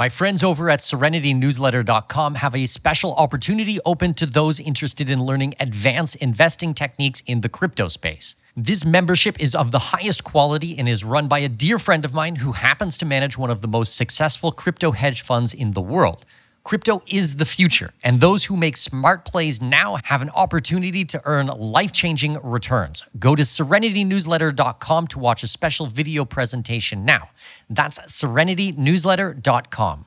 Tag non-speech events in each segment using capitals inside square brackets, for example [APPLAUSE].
My friends over at serenitynewsletter.com have a special opportunity open to those interested in learning advanced investing techniques in the crypto space. This membership is of the highest quality and is run by a dear friend of mine who happens to manage one of the most successful crypto hedge funds in the world. Crypto is the future, and those who make smart plays now have an opportunity to earn life changing returns. Go to serenitynewsletter.com to watch a special video presentation now. That's serenitynewsletter.com.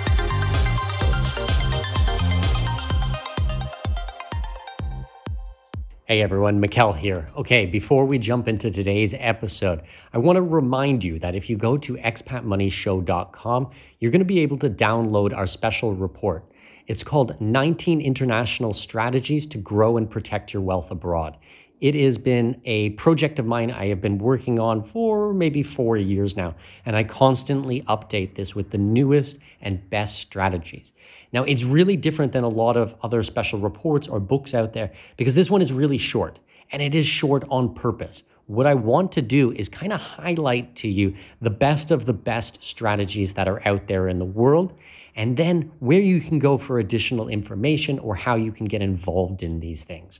Hey everyone, Mikkel here. Okay, before we jump into today's episode, I want to remind you that if you go to expatmoneyshow.com, you're going to be able to download our special report. It's called 19 International Strategies to Grow and Protect Your Wealth Abroad. It has been a project of mine I have been working on for maybe four years now, and I constantly update this with the newest and best strategies. Now, it's really different than a lot of other special reports or books out there because this one is really short, and it is short on purpose. What I want to do is kind of highlight to you the best of the best strategies that are out there in the world, and then where you can go for additional information or how you can get involved in these things.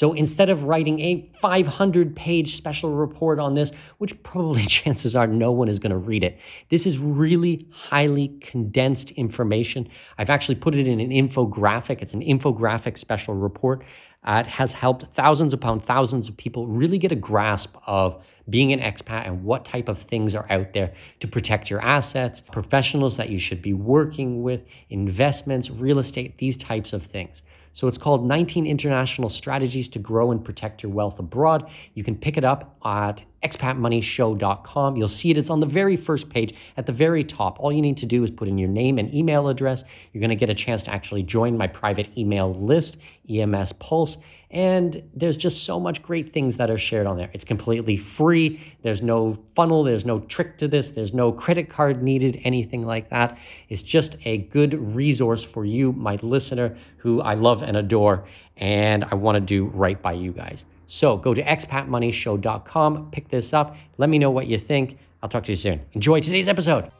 So instead of writing a 500 page special report on this, which probably [LAUGHS] chances are no one is going to read it, this is really highly condensed information. I've actually put it in an infographic. It's an infographic special report. Uh, it has helped thousands upon thousands of people really get a grasp of being an expat and what type of things are out there to protect your assets, professionals that you should be working with, investments, real estate, these types of things. So it's called 19 International Strategies to Grow and Protect Your Wealth Abroad. You can pick it up at expatmoneyshow.com. You'll see it. It's on the very first page at the very top. All you need to do is put in your name and email address. You're going to get a chance to actually join my private email list, EMS Pulse. And there's just so much great things that are shared on there. It's completely free. There's no funnel, there's no trick to this, there's no credit card needed, anything like that. It's just a good resource for you, my listener, who I love and adore, and I want to do right by you guys. So go to expatmoneyshow.com, pick this up, let me know what you think. I'll talk to you soon. Enjoy today's episode.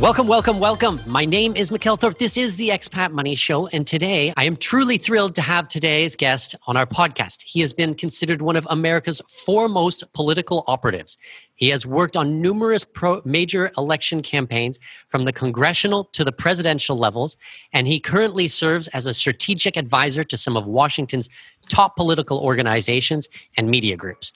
Welcome, welcome, welcome. My name is Mikkel Thorup. This is the Expat Money Show. And today I am truly thrilled to have today's guest on our podcast. He has been considered one of America's foremost political operatives. He has worked on numerous pro- major election campaigns from the congressional to the presidential levels. And he currently serves as a strategic advisor to some of Washington's top political organizations and media groups.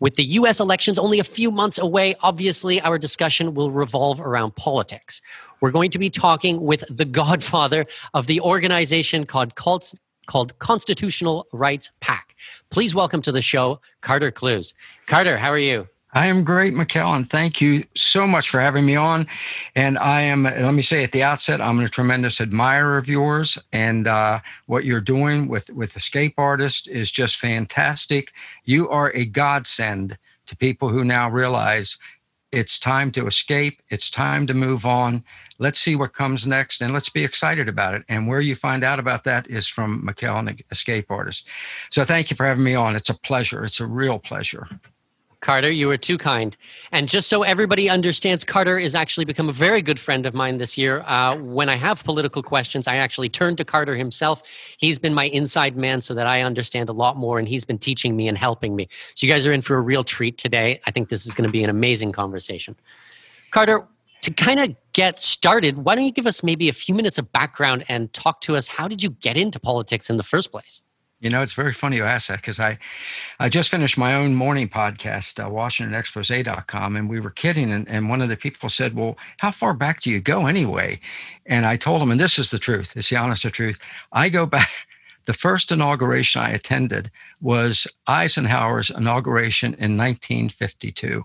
With the US elections only a few months away, obviously our discussion will revolve around politics. We're going to be talking with the godfather of the organization called, called Constitutional Rights PAC. Please welcome to the show, Carter Clews. Carter, how are you? I am great, McKellen. Thank you so much for having me on. And I am, let me say at the outset, I'm a tremendous admirer of yours. And uh, what you're doing with, with Escape Artist is just fantastic. You are a godsend to people who now realize it's time to escape, it's time to move on. Let's see what comes next and let's be excited about it. And where you find out about that is from McKellen Escape Artist. So thank you for having me on. It's a pleasure. It's a real pleasure. Carter, you were too kind. And just so everybody understands, Carter has actually become a very good friend of mine this year. Uh, when I have political questions, I actually turn to Carter himself. He's been my inside man so that I understand a lot more, and he's been teaching me and helping me. So you guys are in for a real treat today. I think this is going to be an amazing conversation. Carter, to kind of get started, why don't you give us maybe a few minutes of background and talk to us? How did you get into politics in the first place? You know, it's very funny you ask that because I, I just finished my own morning podcast, uh, WashingtonExpose.com, and we were kidding. And, and one of the people said, Well, how far back do you go anyway? And I told him, and this is the truth, it's the honest truth. I go [LAUGHS] back The first inauguration I attended was Eisenhower's inauguration in 1952.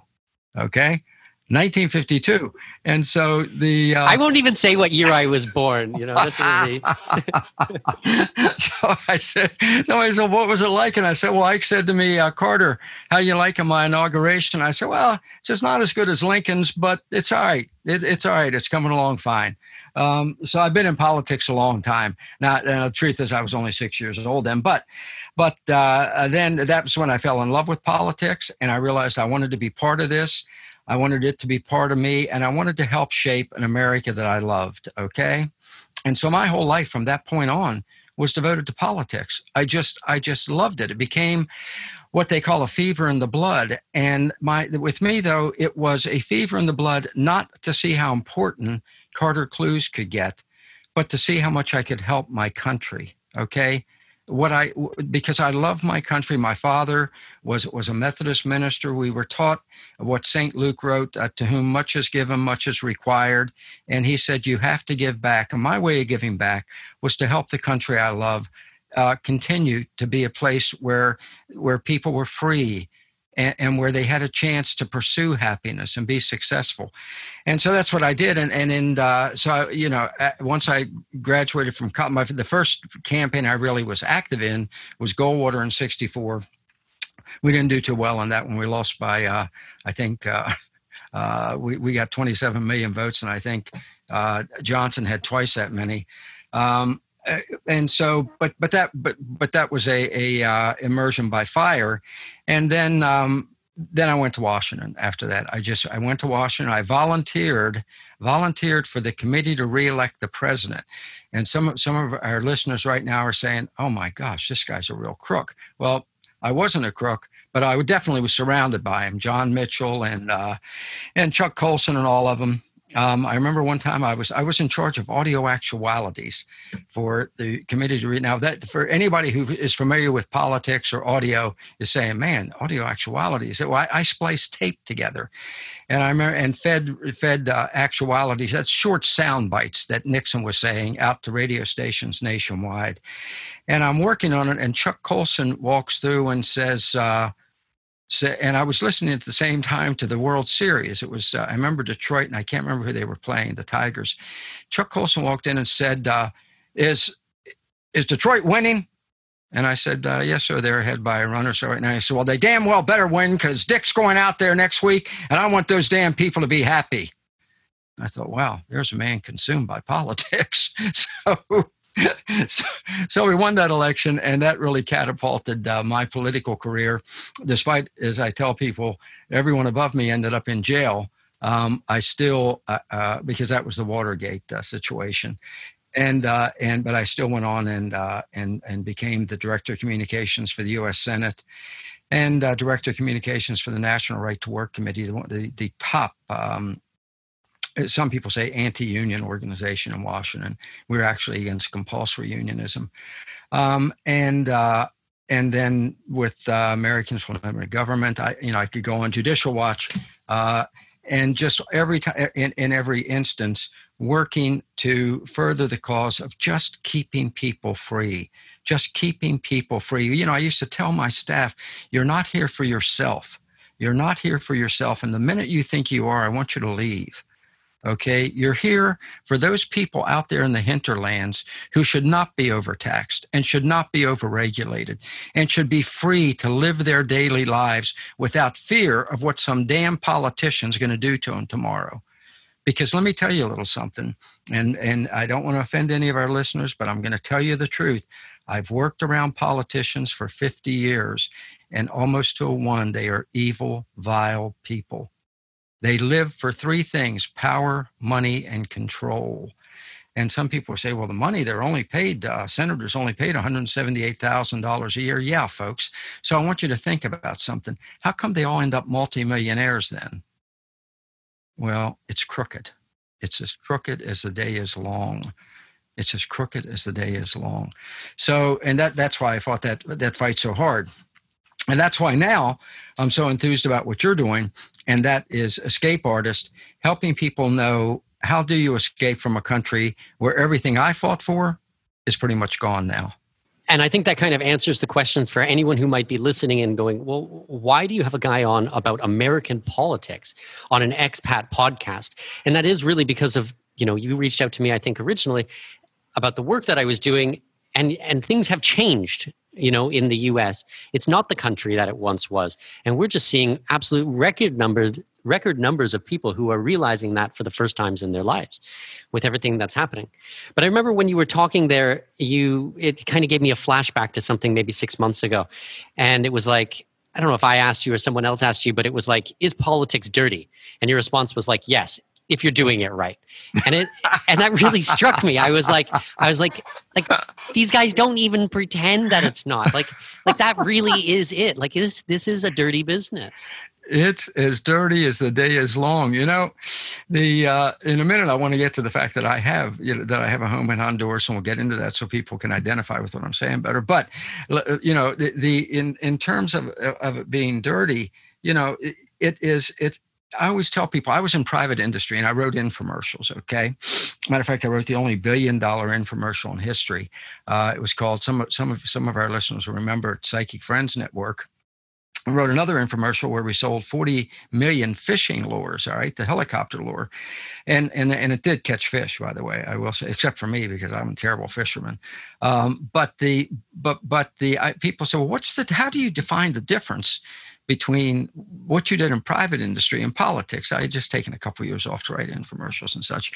Okay. 1952. And so the uh, I won't even say what year I was born. You know, that's really. [LAUGHS] so I said, somebody said, "What was it like?" And I said, "Well, Ike said to me, uh, Carter, how you liking my inauguration?" I said, "Well, it's just not as good as Lincoln's, but it's all right. It, it's all right. It's coming along fine." Um, so I've been in politics a long time. Now, the truth is, I was only six years old then, but but uh, then that was when I fell in love with politics, and I realized I wanted to be part of this. I wanted it to be part of me, and I wanted to help shape an America that I loved. Okay, and so my whole life from that point on was devoted to politics. I just I just loved it. It became what they call a fever in the blood. And my with me though, it was a fever in the blood not to see how important Carter Clews could get, but to see how much I could help my country. Okay what I because I love my country. My father was was a Methodist minister. We were taught what Saint Luke wrote: uh, "To whom much is given, much is required." And he said, "You have to give back." And my way of giving back was to help the country I love uh, continue to be a place where where people were free and, and, where they had a chance to pursue happiness and be successful. And so that's what I did. And and, and uh, so I, you know, once I graduated from my, the first campaign I really was active in was Goldwater in '64. We didn't do too well on that when we lost by, uh, I think, uh, [LAUGHS] uh we we got 27 million votes, and I think uh, Johnson had twice that many. Um, uh, and so but but that but but that was a a uh, immersion by fire and then um, then I went to Washington after that. I just I went to Washington. I volunteered volunteered for the committee to reelect the president. And some some of our listeners right now are saying, "Oh my gosh, this guy's a real crook." Well, I wasn't a crook, but I definitely was surrounded by him, John Mitchell and uh, and Chuck Colson and all of them. Um, I remember one time I was I was in charge of audio actualities for the committee to read. Now that for anybody who is familiar with politics or audio is saying, "Man, audio actualities." Well, I, I splice tape together, and I remember and fed fed uh, actualities. That's short sound bites that Nixon was saying out to radio stations nationwide, and I'm working on it. And Chuck Colson walks through and says. Uh, and I was listening at the same time to the World Series. It was uh, I remember Detroit, and I can't remember who they were playing, the Tigers. Chuck Colson walked in and said, uh, "Is is Detroit winning?" And I said, uh, "Yes, sir. They're ahead by a run or so right now." He said, "Well, they damn well better win because Dick's going out there next week, and I want those damn people to be happy." I thought, "Wow, there's a man consumed by [LAUGHS] politics." [LAUGHS] so [LAUGHS] so, so, we won that election, and that really catapulted uh, my political career. Despite, as I tell people, everyone above me ended up in jail. Um, I still, uh, uh, because that was the Watergate uh, situation, and uh, and but I still went on and uh, and and became the director of communications for the U.S. Senate, and director of communications for the National Right to Work Committee, the the, top um, some people say anti-union organization in Washington. We're actually against compulsory unionism, um, and uh, and then with uh, Americans for Limited Government, I you know I could go on Judicial Watch, uh, and just every time in, in every instance working to further the cause of just keeping people free just keeping people free. You know i used to tell my staff you're not here for yourself. You're not here for yourself and the minute you think you are i want you to leave Okay, you're here for those people out there in the hinterlands who should not be overtaxed and should not be overregulated and should be free to live their daily lives without fear of what some damn politician's going to do to them tomorrow. Because let me tell you a little something, and, and I don't want to offend any of our listeners, but I'm going to tell you the truth. I've worked around politicians for 50 years, and almost to a one, they are evil, vile people. They live for three things power, money, and control. And some people say, well, the money they're only paid, uh, senators only paid $178,000 a year. Yeah, folks. So I want you to think about something. How come they all end up multimillionaires then? Well, it's crooked. It's as crooked as the day is long. It's as crooked as the day is long. So, and that, that's why I fought that, that fight so hard. And that's why now I'm so enthused about what you're doing, and that is Escape Artist, helping people know how do you escape from a country where everything I fought for is pretty much gone now. and I think that kind of answers the question for anyone who might be listening and going, well, why do you have a guy on about American politics on an expat podcast? And that is really because of, you know, you reached out to me, I think, originally about the work that I was doing and and things have changed you know in the US it's not the country that it once was. And we're just seeing absolute record numbers record numbers of people who are realizing that for the first times in their lives with everything that's happening. But i remember when you were talking there you it kind of gave me a flashback to something maybe 6 months ago. And it was like I don't know if I asked you or someone else asked you, but it was like, is politics dirty? And your response was like, yes, if you're doing it right. And it and that really struck me. I was like i was like like these guys don't even pretend that it's not. Like like that really is it. Like this this is a dirty business. It's as dirty as the day is long. You know the uh, in a minute i want to get to the fact that i have you know that i have a home in honduras and we'll get into that so people can identify with what i'm saying better. But you know the, the in in terms of of it being dirty you know it, it is it's I always tell people I was in private industry and I wrote infomercials. Okay, matter of fact, I wrote the only billion dollar infomercial in history. Uh, it was called some of some of some of our listeners will remember Psychic Friends Network. I wrote another infomercial where we sold 40 million fishing lures, all right, the helicopter lure. And, and, and it did catch fish, by the way, I will say, except for me, because I'm a terrible fisherman. Um, but the, but, but the I, people say, well, what's the, how do you define the difference between what you did in private industry and politics. I had just taken a couple of years off to write infomercials and such.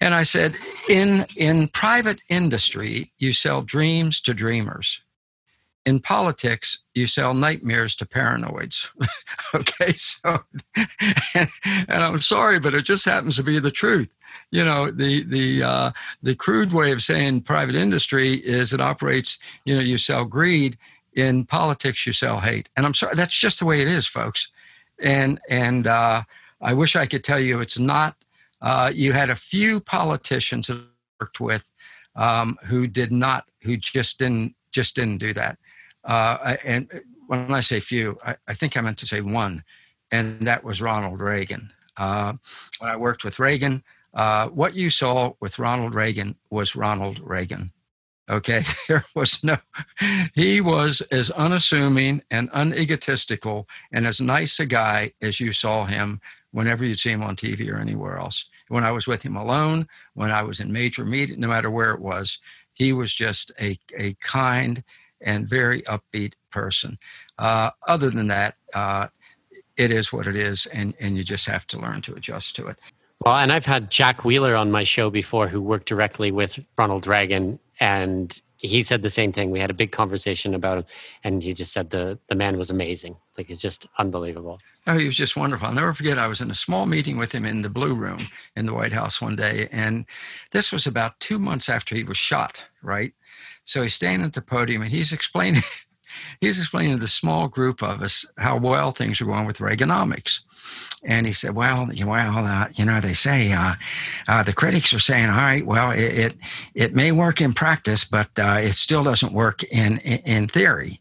And I said, in, in private industry, you sell dreams to dreamers. In politics, you sell nightmares to paranoids. [LAUGHS] okay, so, and, [LAUGHS] and, I'm sorry, but it just happens to be the truth. You know, the the uh, the crude way of saying private industry is it operates. You know, you sell greed, in politics you sell hate. And i'm sorry that's just the way it is folks. And and uh, i wish i could tell you it's not uh, you had a few politicians that I worked with um, who did not who just didn't just didn't do that. Uh, and when i say few I, I, think i meant to say one and that was ronald reagan. Uh, when i worked with reagan uh, what you saw with ronald reagan was ronald reagan Okay, [LAUGHS] there was no, he was as unassuming and unegotistical and as nice a guy as you saw him whenever you'd see him on TV or anywhere else. When I was with him alone, when I was in major meeting, no matter where it was, he was just a, a kind and very upbeat person. Uh, other than that, uh, it is what it is, and, and you just have to learn to adjust to it. Well, and I've had Jack Wheeler on my show before who worked directly with Ronald Reagan and he said the same thing. We had a big conversation about him, and he just said the the man was amazing. Like he's just unbelievable. Oh, he was just wonderful. I'll never forget. I was in a small meeting with him in the Blue Room in the White House one day, and this was about two months after he was shot. Right, so he's standing at the podium and he's explaining [LAUGHS] He's explaining to the small group of us how well things are going with Reaganomics. And he said, well, well, uh, you know, they say uh, uh, the critics are saying, all right, well, it it, it may work in practice, but uh, it still doesn't work in in, in theory.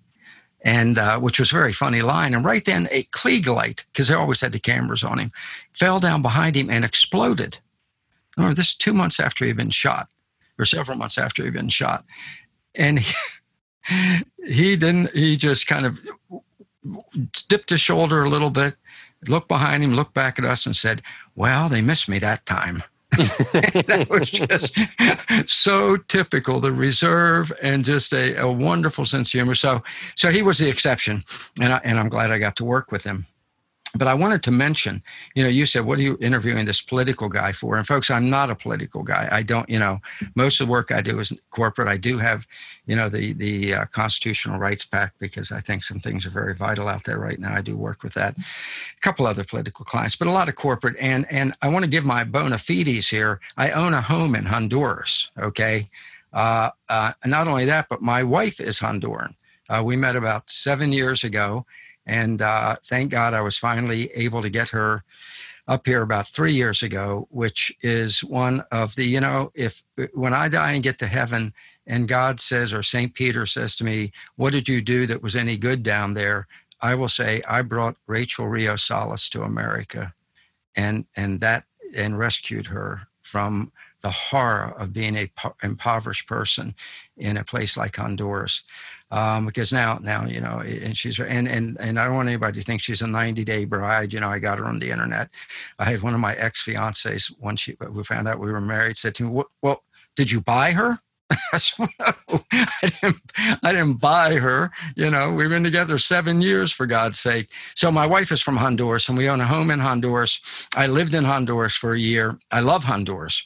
And uh, which was a very funny line. And right then, a Klieg light, because they always had the cameras on him, fell down behind him and exploded. Remember, this two months after he'd been shot, or several months after he'd been shot. And he, [LAUGHS] he didn't, he just kind of dipped his shoulder a little bit, looked behind him, looked back at us, and said, Well, they missed me that time. [LAUGHS] that was just so typical the reserve and just a, a, wonderful sense of humor so so he was the exception and, I, and i'm glad i got to work with him but I wanted to mention, you know, you said, what are you interviewing this political guy for? And folks, I'm not a political guy. I don't, you know, most of the work I do is corporate. I do have, you know, the the uh, Constitutional Rights PAC because I think some things are very vital out there right now. I do work with that. A couple other political clients, but a lot of corporate. And and I want to give my bona fides here. I own a home in Honduras. Okay, uh, uh, not only that, but my wife is Honduran. Uh, we met about seven years ago and uh, thank God I was finally able to get her up here about three years ago, which is one of the, you know, if when I die and get to heaven and God says, or St. Peter says to me, What did you do that was any good down there? I will say, I brought Rachel Rio Salas to America and, and that, and rescued her from the horror of being a impoverished person in a place like Honduras. Um, because now, now you know, and she's and and and I don't want anybody to think she's a 90 day bride. You know, I got her on the internet. I had one of my ex fiancées when she we found out we were married said to me, "Well, did you buy her?" [LAUGHS] I said, no, I didn't, I didn't buy her. You know, we've been together seven years for God's sake. So my wife is from Honduras and we own a home in Honduras. I lived in Honduras for a year. I love Honduras.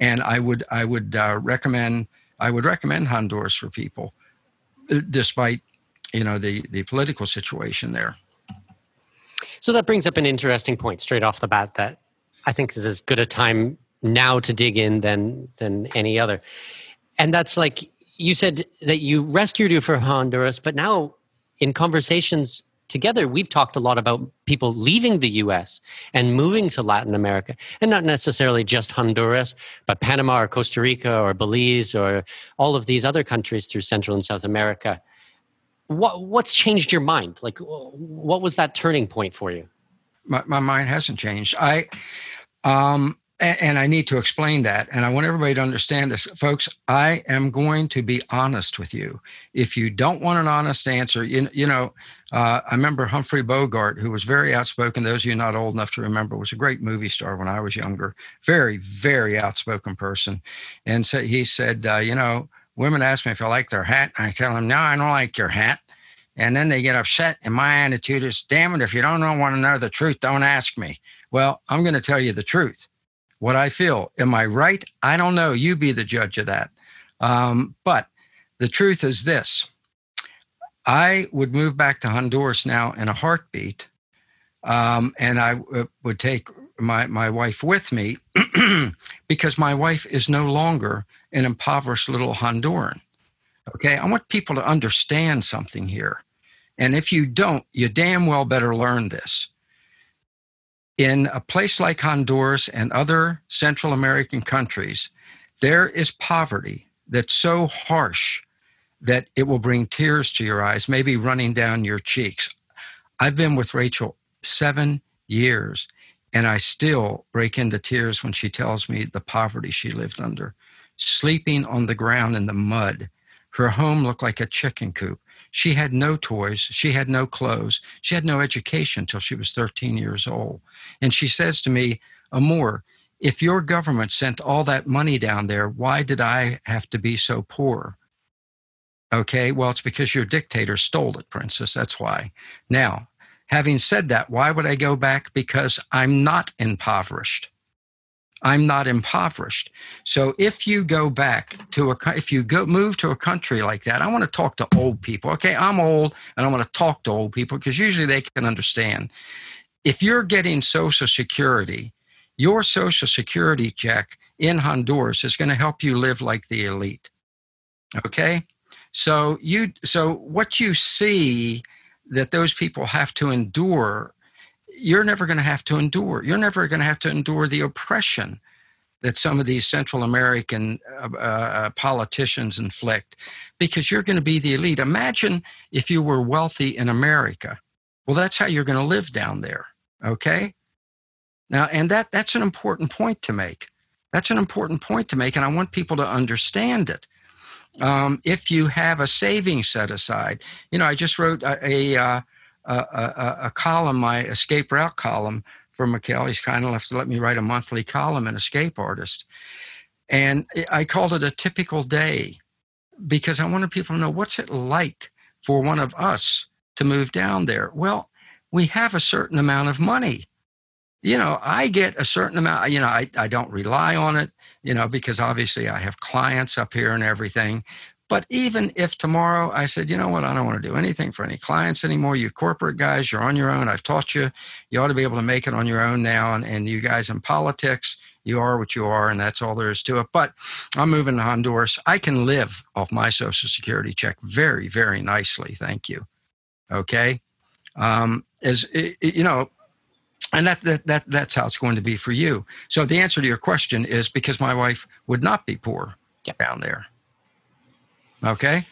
And I would, I would uh, recommend, I would recommend Honduras for people, uh, despite, you know, the, the political situation there. So that brings up an interesting point straight off the bat that I think is as good a time now to dig in than than any other and that's like you said that you rescued you from Honduras, but now in conversations together, we've talked a lot about people leaving the US and moving to Latin America, and not necessarily just Honduras, but Panama or Costa Rica or Belize or all of these other countries through Central and South America. What, what's changed your mind? Like, what was that turning point for you? My, my mind hasn't changed. I, um, and I need to explain that. And I want everybody to understand this. Folks, I am going to be honest with you. If you don't want an honest answer, you, you know, uh, I remember Humphrey Bogart, who was very outspoken. Those of you not old enough to remember, was a great movie star when I was younger. Very, very outspoken person. And so he said, uh, you know, women ask me if I like their hat. And I tell them, no, I don't like your hat. And then they get upset. And my attitude is, damn it, if you don't want to know the truth, don't ask me. Well, I'm going to tell you the truth what I feel. Am I right? I don't know. You be the judge of that. Um, but the truth is this I would move back to Honduras now in a heartbeat. Um, and I w- would take my, my wife with me [CLEARS THROAT] because my wife is no longer an impoverished little Honduran. Okay. I want people to understand something here. And if you don't, you damn well better learn this in a place like Honduras and other Central American countries, there is poverty that's so harsh that it will bring tears to your eyes, maybe running down your cheeks. I've been with Rachel seven years, and I still break into tears when she tells me the poverty she lived under. Sleeping on the ground in the mud. Her home looked like a chicken coop. She had no toys. She had no clothes. She had no education until she was 13 years old. And she says to me, Amor, if your government sent all that money down there, why did I have to be so poor? Okay, well, it's because your dictator stole it, princess. That's why. Now, having said that, why would I go back? Because I'm not impoverished. I'm not impoverished. So if you go back to a, if you go move to a country like that, I want to talk to old people. Okay, I'm old and I want to talk to old people because usually they can understand. If you're getting Social Security, your Social Security check in Honduras is going to help you live like the elite. Okay, so you so what you see that those people have to endure you're never going to have to endure. You're never going to have to endure the oppression that some of these Central American uh, uh, politicians inflict because you're going to be the elite. Imagine if you were wealthy in America. Well, that's how you're going to live down there. Okay. Now, and that, that's an important point to make. That's an important point to make. And I want people to understand it. Um, if you have a savings set aside, you know, I just wrote a, a uh, a, a, a column, my escape route column for Mikhail. He's kind enough to let me write a monthly column in Escape Artist. And I called it a typical day because I wanted people to know what's it like for one of us to move down there. Well, we have a certain amount of money. You know, I get a certain amount, you know, I, I don't rely on it, you know, because obviously I have clients up here and everything. But even if tomorrow I said, you know what, I don't want to do anything for any clients anymore, you corporate guys, you're on your own. I've taught you, you ought to be able to make it on your own now. And, and you guys in politics, you are what you are, and that's all there is to it. But I'm moving to Honduras. I can live off my Social Security check very, very nicely. Thank you. Okay. Um, as you know, and that, that that that's how it's going to be for you. So the answer to your question is because my wife would not be poor yep. down there. Okay.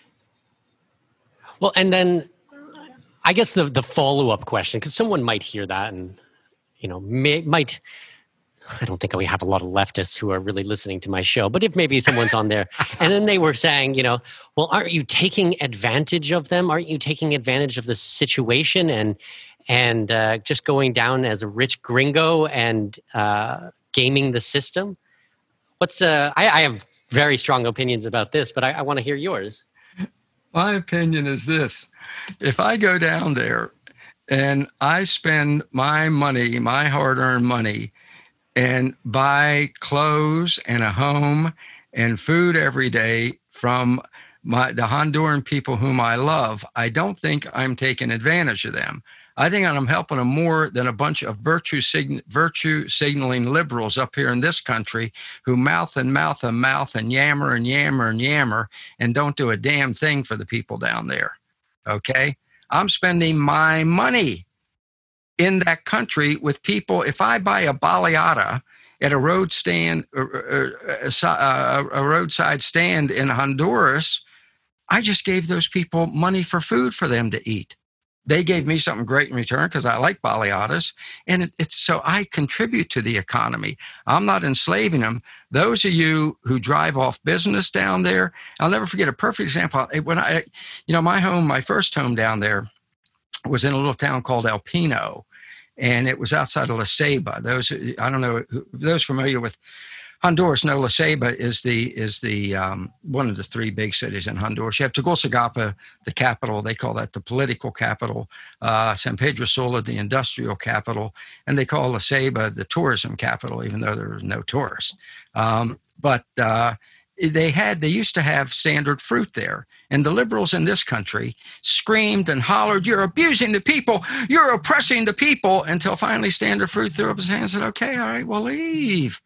Well, and then I guess the the follow up question, because someone might hear that and you know may, might I don't think we have a lot of leftists who are really listening to my show, but if maybe someone's on there, [LAUGHS] and then they were saying, you know, well, aren't you taking advantage of them? Aren't you taking advantage of the situation and and uh, just going down as a rich gringo and uh, gaming the system? What's uh, I, I have very strong opinions about this, but I, I want to hear yours. My opinion is this: if I go down there and I spend my money, my hard-earned money and buy clothes and a home and food every day from my the Honduran people whom I love, I don't think I'm taking advantage of them. I think I'm helping them more than a bunch of virtue sign- virtue signaling liberals up here in this country who mouth and mouth and mouth and yammer and yammer and yammer and don't do a damn thing for the people down there. Okay, I'm spending my money in that country with people. If I buy a baleada at a road stand, er, er, er, a, a, uh, a roadside stand in Honduras, I just gave those people money for food for them to eat. They gave me something great in return because I like baleadas, and it, it's so I contribute to the economy. I'm not enslaving them. Those of you who drive off business down there, I'll never forget a perfect example. When I, you know, my home, my first home down there was in a little town called El Pino, and it was outside of La Ceiba. Those I don't know those familiar with Honduras. No, La Ceiba is the is the um, one of the three big cities in Honduras. You have Tegucigalpa, the capital. They call that the political capital. Uh, San Pedro Sula, the industrial capital, and they call La Ceiba the tourism capital, even though there no tourists. Um, but uh, they had they used to have standard fruit there and the liberals in this country screamed and hollered you're abusing the people you're oppressing the people until finally standard fruit threw up his hand and said okay all right we'll leave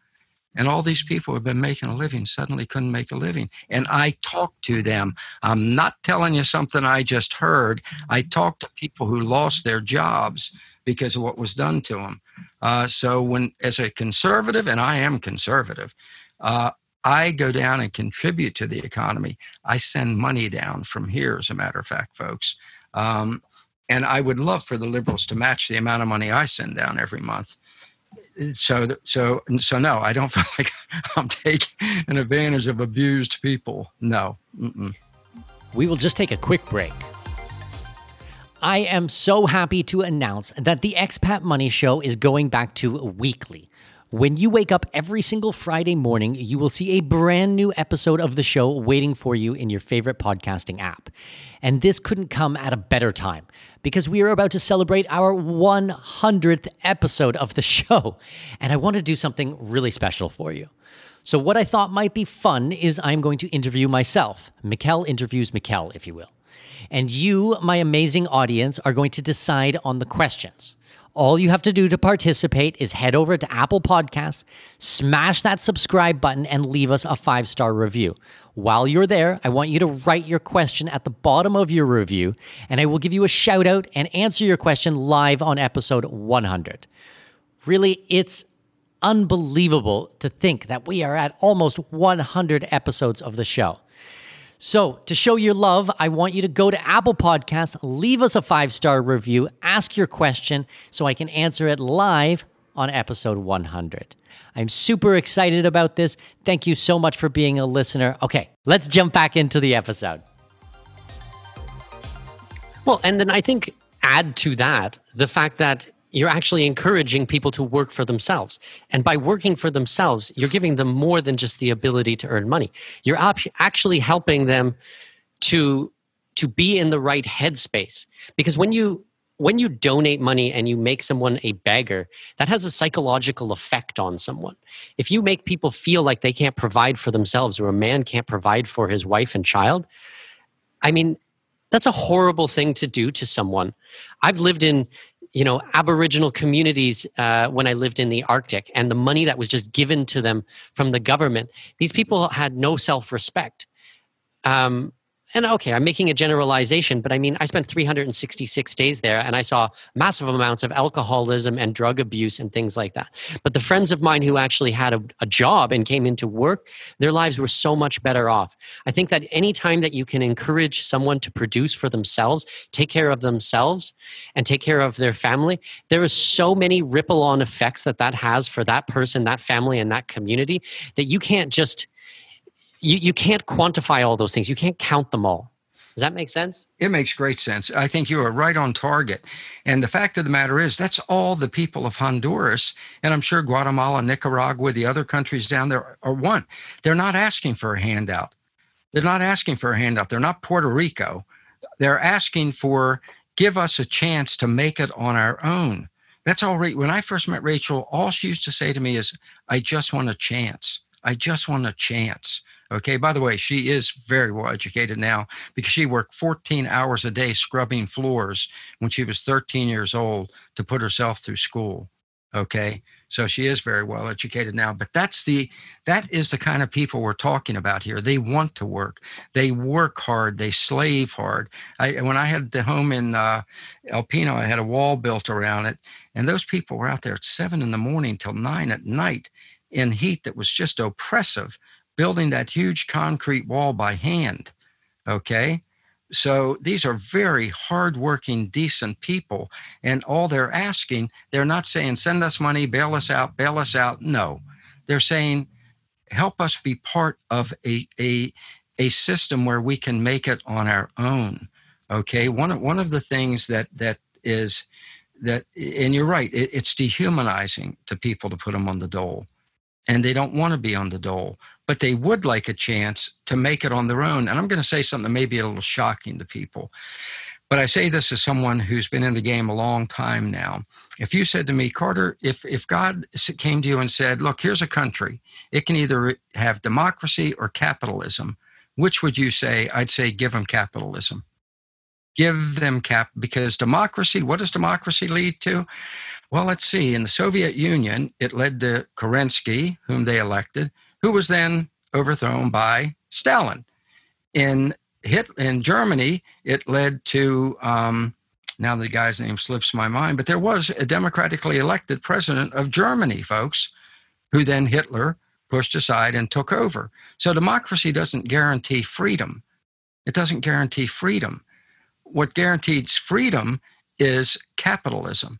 and all these people who have been making a living suddenly couldn't make a living and i talked to them i'm not telling you something i just heard i talked to people who lost their jobs because of what was done to them uh, so when as a conservative and i am conservative uh, I go down and contribute to the economy. I send money down from here, as a matter of fact, folks. Um, and I would love for the liberals to match the amount of money I send down every month. So, so, so no, I don't [LAUGHS] feel like I'm taking an advantage of abused people. No. Mm-mm. We will just take a quick break. I am so happy to announce that the Expat Money Show is going back to weekly. When you wake up every single Friday morning, you will see a brand new episode of the show waiting for you in your favorite podcasting app. And this couldn't come at a better time because we are about to celebrate our 100th episode of the [LAUGHS] show. And I want to do something really special for you. So, what I thought might be fun is I'm going to interview myself. Mikkel interviews Mikkel, if you will. And you, my amazing audience, are going to decide on the questions. All you have to do to participate is head over to Apple Podcasts, smash that subscribe button, and leave us a five star review. While you're there, I want you to write your question at the bottom of your review, and I will give you a shout out and answer your question live on episode 100. Really, it's unbelievable to think that we are at almost 100 episodes of the show. So, to show your love, I want you to go to Apple Podcasts, leave us a five star review, ask your question so I can answer it live on episode 100. I'm super excited about this. Thank you so much for being a listener. Okay, let's jump back into the episode. Well, and then I think add to that the fact that you're actually encouraging people to work for themselves. And by working for themselves, you're giving them more than just the ability to earn money. You're actually helping them to to be in the right headspace. Because when you when you donate money and you make someone a beggar, that has a psychological effect on someone. If you make people feel like they can't provide for themselves or a man can't provide for his wife and child, I mean, that's a horrible thing to do to someone. I've lived in you know aboriginal communities uh, when i lived in the arctic and the money that was just given to them from the government these people had no self-respect. Um, and okay, I'm making a generalization, but I mean, I spent 366 days there and I saw massive amounts of alcoholism and drug abuse and things like that. But the friends of mine who actually had a, a job and came into work, their lives were so much better off. I think that anytime that you can encourage someone to produce for themselves, take care of themselves, and take care of their family, there is so many ripple on effects that that has for that person, that family, and that community that you can't just you, you can't quantify all those things. You can't count them all. Does that make sense? It makes great sense. I think you are right on target. And the fact of the matter is, that's all the people of Honduras, and I'm sure Guatemala, Nicaragua, the other countries down there are one. They're not asking for a handout. They're not asking for a handout. They're not Puerto Rico. They're asking for give us a chance to make it on our own. That's all right. When I first met Rachel, all she used to say to me is, I just want a chance. I just want a chance. Okay. By the way, she is very well educated now because she worked 14 hours a day scrubbing floors when she was 13 years old to put herself through school. Okay. So she is very well educated now. But that's the that is the kind of people we're talking about here. They want to work. They work hard. They slave hard. I, when I had the home in uh, El Pino, I had a wall built around it, and those people were out there at seven in the morning till nine at night in heat that was just oppressive building that huge concrete wall by hand. Okay. So these are very hardworking, decent people. And all they're asking, they're not saying, send us money, bail us out, bail us out. No, they're saying, help us be part of a, a, a system where we can make it on our own. Okay. One of, one of the things that, that is that, and you're right, it, it's dehumanizing to people to put them on the dole and they don't want to be on the dole but they would like a chance to make it on their own. And I'm going to say something that may be a little shocking to people. But I say this as someone who's been in the game a long time now. If you said to me, Carter, if, if God came to you and said, look, here's a country, it can either have democracy or capitalism, which would you say? I'd say give them capitalism. Give them cap, because democracy, what does democracy lead to? Well, let's see. In the Soviet Union, it led to Kerensky, whom they elected who was then overthrown by Stalin. In Hit in Germany, it led to um, now the guy's name slips my mind, but there was a democratically elected president of Germany, folks, who then Hitler pushed aside and took over. So democracy doesn't guarantee freedom. It doesn't guarantee freedom. What guarantees freedom is capitalism,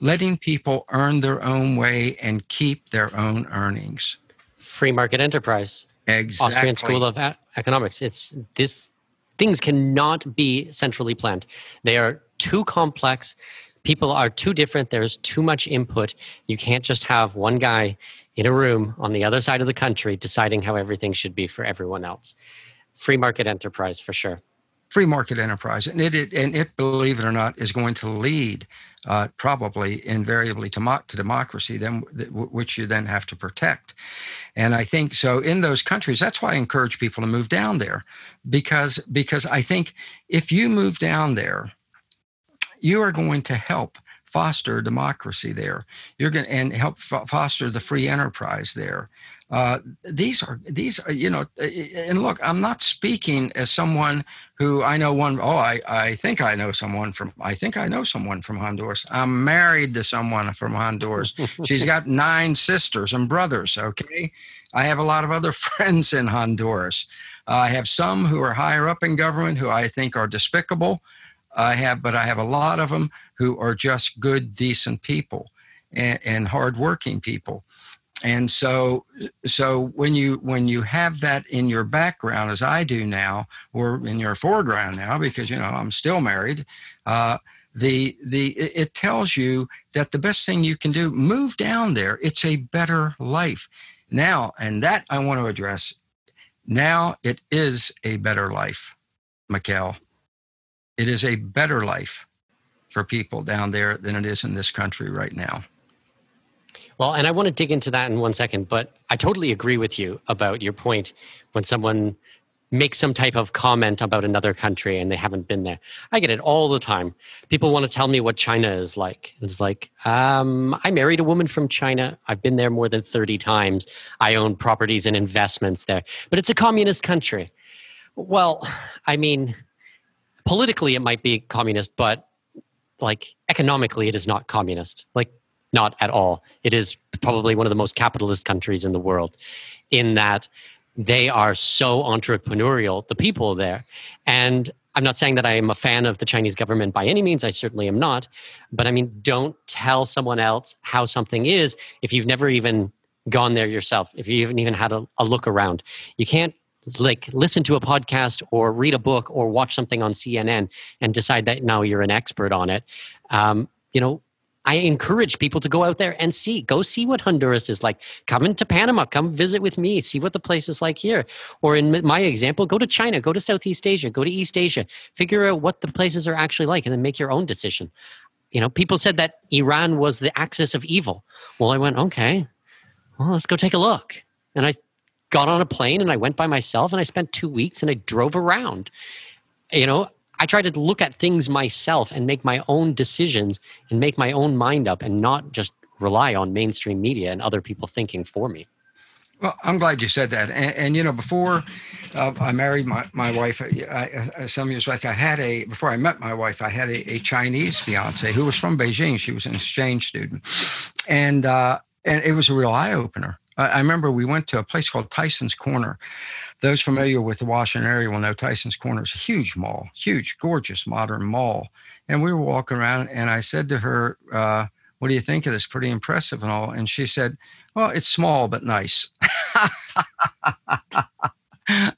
letting people earn their own way and keep their own earnings free market enterprise. Exactly. Austrian School of Economics. It's this things cannot be centrally planned. They are too complex. People are too different. There's too much input. You can't just have one guy in a room on the other side of the country deciding how everything should be for everyone else. Free market enterprise for sure. Free market enterprise, and it, it and it, believe it or not, is going to lead uh, probably invariably to, to democracy, then which you then have to protect. And I think so in those countries. That's why I encourage people to move down there, because because I think if you move down there, you are going to help foster democracy there. You're going to and help foster the free enterprise there. Uh, these are these are you know and look i'm not speaking as someone who i know one oh I, I think i know someone from i think i know someone from honduras. I'm married to someone from honduras. [LAUGHS] She's got nine sisters and brothers okay? I have a lot of other [LAUGHS] friends in honduras. Uh, i have some who are higher up in government who i think are despicable. I have but i have a lot of them who are just good decent people and, and hardworking people and so so when you when you have that in your background as i do now or in your foreground now because you know i'm still married uh, the the it tells you that the best thing you can do move down there. It's a better life. Now and that i want to address. Now it is a better life Mikkel. it is a better life for people down there than it is in this country right now well, and I want to dig into that in one second, but I totally agree with you about your point when someone makes some type of comment about another country and they haven't been there. I get it all the time. People want to tell me what China is like. It's like, um, I married a woman from China. I've been there more than 30 times. I own properties and investments there, but it's a communist country. Well, I mean, politically it might be communist, but like economically it is not communist. Like not at all. It is probably one of the most capitalist countries in the world in that they are so entrepreneurial, the people there. And I'm not saying that I am a fan of the Chinese government by any means. I certainly am not. But I mean, don't tell someone else how something is if you've never even gone there yourself, if you haven't even had a, a look around. You can't like listen to a podcast or read a book or watch something on CNN and decide that now you're an expert on it. Um, you know, I encourage people to go out there and see, go see what Honduras is like. Come into Panama, come visit with me, see what the place is like here. Or in my example, go to China, go to Southeast Asia, go to East Asia, figure out what the places are actually like, and then make your own decision. You know, people said that Iran was the axis of evil. Well, I went, okay, well, let's go take a look. And I got on a plane and I went by myself and I spent two weeks and I drove around. You know, I try to look at things myself and make my own decisions and make my own mind up and not just rely on mainstream media and other people thinking for me. Well, I'm glad you said that. And, and you know, before uh, I married my, my wife, I, I, some years back, I had a, before I met my wife, I had a, a Chinese fiance who was from Beijing. She was an exchange student. And, uh, and it was a real eye opener. I, I remember we went to a place called Tyson's Corner those familiar with the Washington area will know Tyson's Corner is a huge mall, huge, gorgeous, modern mall. And we were walking around, and I said to her, uh, "What do you think of this? Pretty impressive and all." And she said, "Well, it's small but nice." [LAUGHS]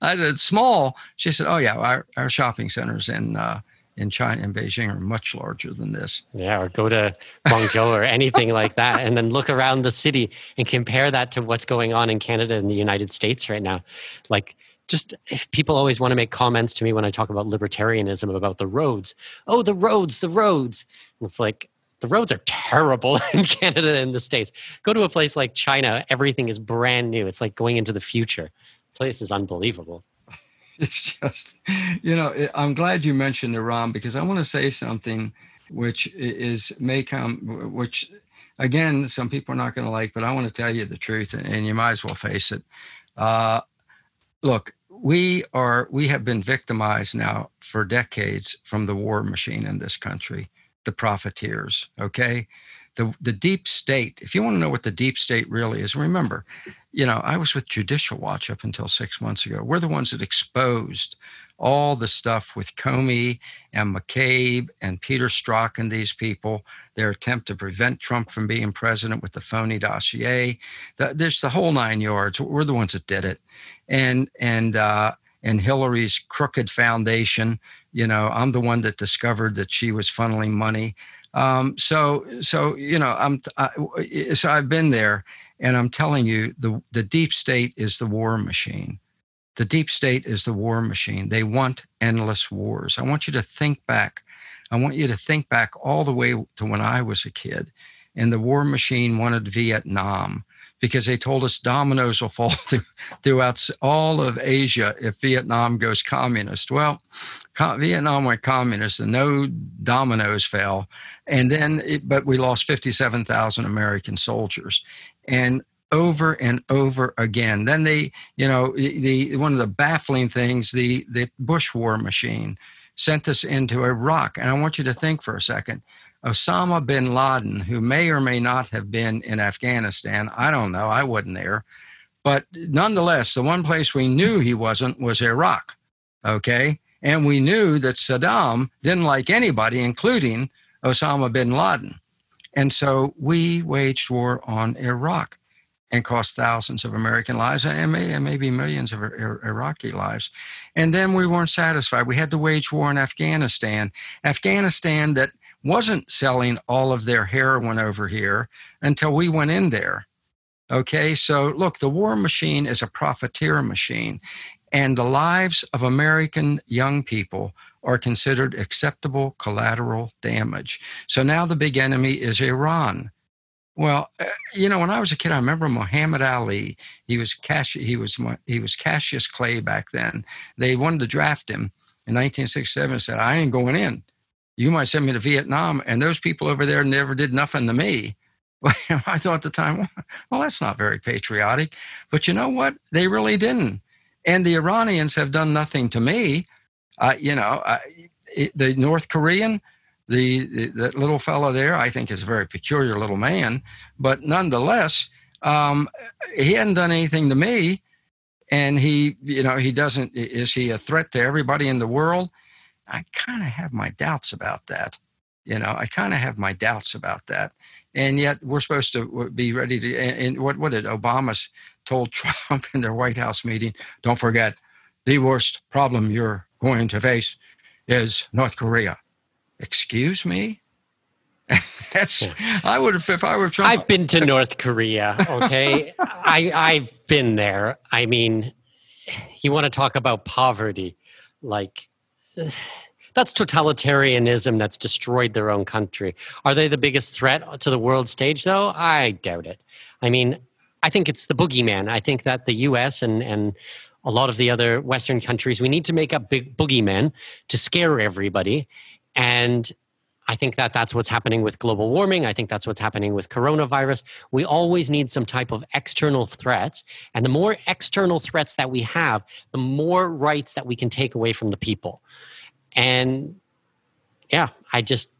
I said, "Small." She said, "Oh yeah, our, our shopping centers in uh, in China and Beijing are much larger than this. Yeah, or go to Guangzhou or anything like that, and then look around the city and compare that to what's going on in Canada and the United States right now. Like, just if people always want to make comments to me when I talk about libertarianism about the roads. Oh, the roads, the roads. It's like the roads are terrible [LAUGHS] in Canada and the States. Go to a place like China, everything is brand new. It's like going into the future. The place is unbelievable. [LAUGHS] it's just, you know, I'm glad you mentioned Iran because I want to say something which is may come, which again, some people are not going to like, but I want to tell you the truth and, you might as well face it. Uh, look, we are, we have been victimized now for decades from the war machine in this country, the profiteers. Okay. The, the deep state, if you want to know what the deep state really is, remember, you know, I was with Judicial Watch up until six months ago. We're the ones that exposed all the stuff with Comey and McCabe and Peter Strzok and these people, their attempt to prevent Trump from being president with the phony dossier. The, there's the whole nine yards. We're the ones that did it. And, and, uh, and Hillary's crooked foundation, you know, I'm the one that discovered that she was funneling money. Um, so, so, you know, I'm, I, so I've been there and I'm telling you, the, the deep state is the war machine. The deep state is the war machine. They want endless wars. I want you to think back. I want you to think back all the way to when I was a kid. And the war machine wanted Vietnam because they told us dominoes will fall [LAUGHS] through, throughout all of Asia if Vietnam goes communist. Well, Vietnam went communist and no dominoes fell. And then, it, but we lost 57,000 American soldiers and over and over again. Then they, you know, the one of the baffling things, the the Bush war machine sent us into Iraq. And I want you to think for a second. Osama bin Laden, who may or may not have been in Afghanistan, I don't know, I wasn't there. But nonetheless, the one place we knew he wasn't was Iraq. Okay. And we knew that Saddam didn't like anybody, including Osama bin Laden. And so we waged war on Iraq and cost thousands of American lives and, may, and maybe millions of Iraqi lives. And then we weren't satisfied. We had to wage war in Afghanistan. Afghanistan that wasn't selling all of their heroin over here until we went in there. Okay, so look, the war machine is a profiteer machine, and the lives of American young people are considered acceptable collateral damage. So now the big enemy is Iran. Well, uh, you know, when I was a kid, I remember Muhammad Ali. He was Cash. He was he was Cassius Clay back then. They wanted to draft him in 1967. Said, "I ain't going in. You might send me to Vietnam." And those people over there never did nothing to me. [LAUGHS] I thought at the time, well, that's not very patriotic. But you know what? They really didn't and the Iranians have done nothing to me. You know, uh, the North Korean, the, the, the little fellow there, I think is a very peculiar little man, but nonetheless, um, he hadn't done anything to me, and he, you know, he doesn't. Is he a threat to everybody in the world? I kind of have my doubts about that. You know, I kind of have my doubts about that. And yet we're supposed to be ready to. And, what what did Obama told [LAUGHS] Trump in their White House meeting? Don't forget, the worst problem you're going to face is North Korea. Excuse me. [LAUGHS] That's I would have if I were Trump. I've been to North Korea. Okay, I I've been there. I mean, you want to talk about poverty, like that's totalitarianism that's destroyed their own country. Are they the biggest threat to the world stage, though? I doubt it. I mean, I think it's the boogeyman. I think that the U.S. and and a lot of the other Western countries, we need to make up big boogeymen to scare everybody, and I think that that's what's happening with global warming. I think that's what's happening with coronavirus. We always need some type of external threats. And the more external threats that we have, the more rights that we can take away from the people and yeah i just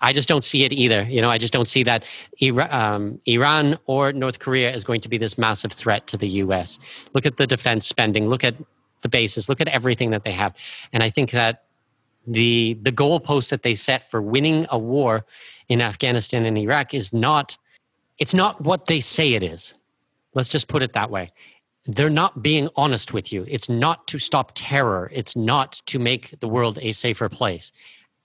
i just don't see it either. You know i just don't see that um, iran or north korea is going to be this massive threat to the us look at the defense spending. Look at the bases. Look at everything that they have. And i think that the the goalposts that they set for winning a war in afghanistan and iraq is not it's not what they say it is. Let's just put it that way. They're not being honest with you. It's not to stop terror. It's not to make the world a safer place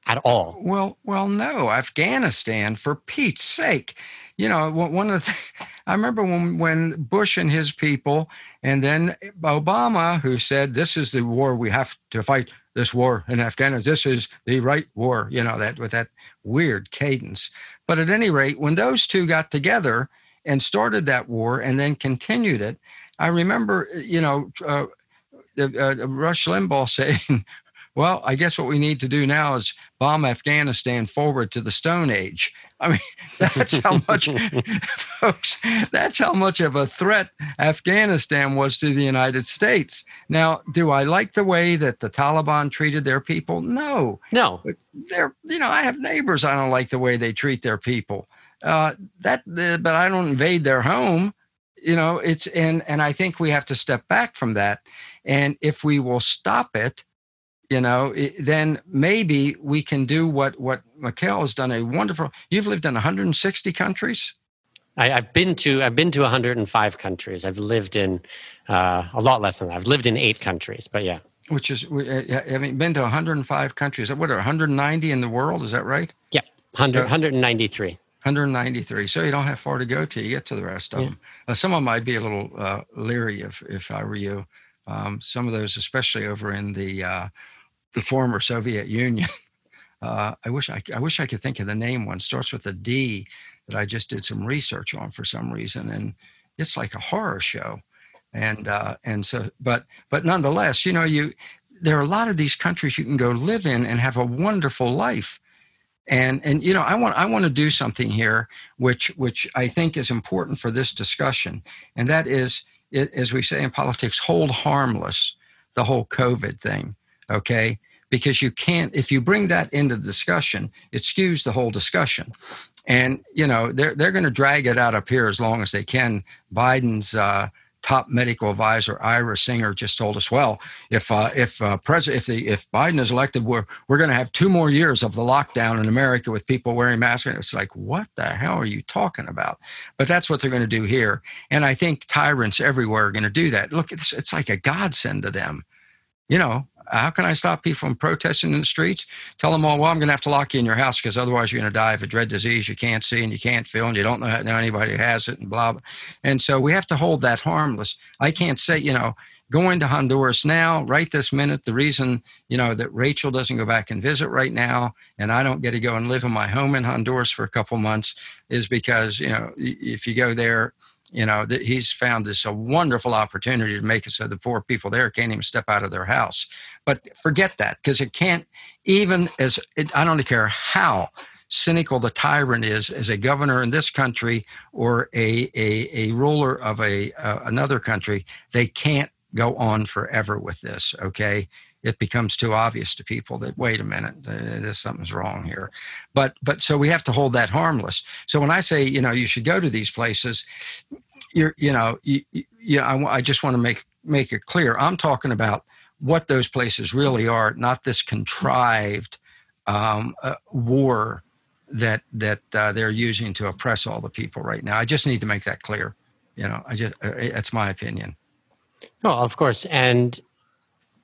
at all. Well, well, no, Afghanistan, for Pete's sake. You know, one of the, [LAUGHS] I remember when when Bush and his people, and then Obama, who said this is the war we have to fight. This war in Afghanistan. This is the right war. You know that with that weird cadence. But at any rate, when those two got together and started that war and then continued it, I remember, you know, uh, uh, Rush Limbaugh [LAUGHS] saying, well, I guess what we need to do now is bomb Afghanistan forward to the Stone Age. I mean, [LAUGHS] that's how much, [LAUGHS] folks, that's how much of a threat Afghanistan was to the United States. Now, do I like the way that the Taliban treated their people? No. No. But they're, you know, I have neighbors I don't like the way they treat their people. Uh, that, uh, but I don't invade their home you know it's and and i think we have to step back from that and if we will stop it you know it, then maybe we can do what what Mikkel has done a wonderful you've lived in 160 countries I, have been to I've been to 105 countries. I've lived in uh, a lot less than that. I've lived in eight countries, but yeah. Which is uh, having been to 105 countries. What are 190 in the world? Is that right? Yeah, 100, 193. 193. So you don't have far to go to. you get to the rest of yeah. them. Uh, some of them I'd be a little uh, leery if if I were you. Um, some of those, especially over in the uh, the former Soviet Union. [LAUGHS] Uh, I wish I, I wish I could think of the name one. Starts with a D that I just did some research on for some reason, and it's like a horror show. And uh, and so, but but nonetheless, you know, you there are a lot of these countries you can go live in and have a wonderful life and and you know i want i want to do something here which which i think is important for this discussion and that is it, as we say in politics hold harmless the whole covid thing okay because you can't if you bring that into the discussion it skews the whole discussion and you know they're they're going to drag it out up here as long as they can biden's uh, top medical advisor Ira Singer just told us, well, if uh, if uh, president if the if Biden is elected, we're we're going to have two more years of the lockdown in America with people wearing masks. And it's like, what the hell are you talking about? But that's what they're going to do here, and I think tyrants everywhere are going to do that. Look, it's it's like a godsend to them. You know, how can I stop people from protesting in the streets? Tell them all, well, I'm going to have to lock you in your house because otherwise you're going to die of a dread disease you can't see and you can't feel and you don't know, know anybody who has it and blah, blah. And so we have to hold that harmless. I can't say, you know, going to Honduras now, right this minute, the reason, you know, that Rachel doesn't go back and visit right now and I don't get to go and live in my home in Honduras for a couple months is because, you know, if you go there, you know that he's found this a wonderful opportunity to make it so the poor people there can't even step out of their house but forget that because it can't even as it, i don't care how cynical the tyrant is as a governor in this country or a a, a ruler of a uh, another country they can't go on forever with this. Okay, it becomes too obvious to people that wait a minute, there's something's wrong here. But but so we have to hold that harmless. So when I say you know you should go to these places, you're you know you, you I, I just want to make make it clear. I'm talking about what those places really are, not this contrived um, uh, war that that uh, they're using to oppress all the people right now. I just need to make that clear. You know, I just uh, that's my opinion. Oh, of course, and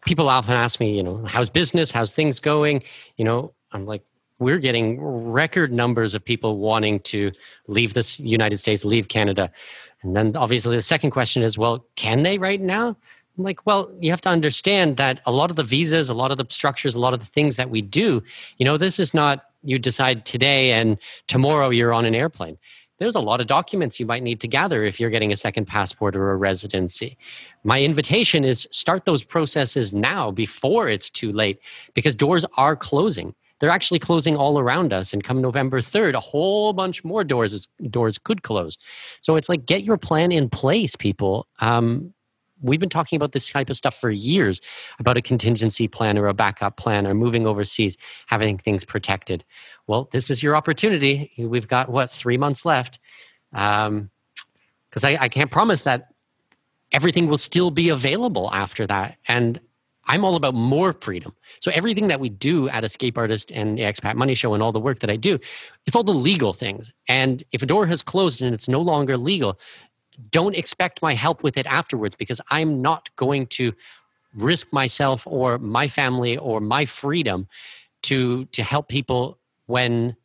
people often ask me, you know, how's business? How's things going? You know, I'm like, we're getting record numbers of people wanting to leave the United States, leave Canada. And then obviously the second question is, well, can they right now? Like, well, you have to understand that a lot of the visas, a lot of the structures, a lot of the things that we do, you know, this is not you decide today and tomorrow you're on an airplane. There's a lot of documents you might need to gather if you're getting a second passport or a residency. My invitation is start those processes now before it's too late because doors are closing. They're actually closing all around us. And come November 3rd, a whole bunch more doors is, doors could close. So it's like get your plan in place, people. Um, we've been talking about this type of stuff for years about a contingency plan or a backup plan or moving overseas, having things protected. Well, this is your opportunity. We've got what three months left, because um, I, I can't promise that everything will still be available after that. And I'm all about more freedom. So everything that we do at Escape Artist and the Expat Money Show and all the work that I do, it's all the legal things. And if a door has closed and it's no longer legal, don't expect my help with it afterwards because I'm not going to risk myself or my family or my freedom to to help people when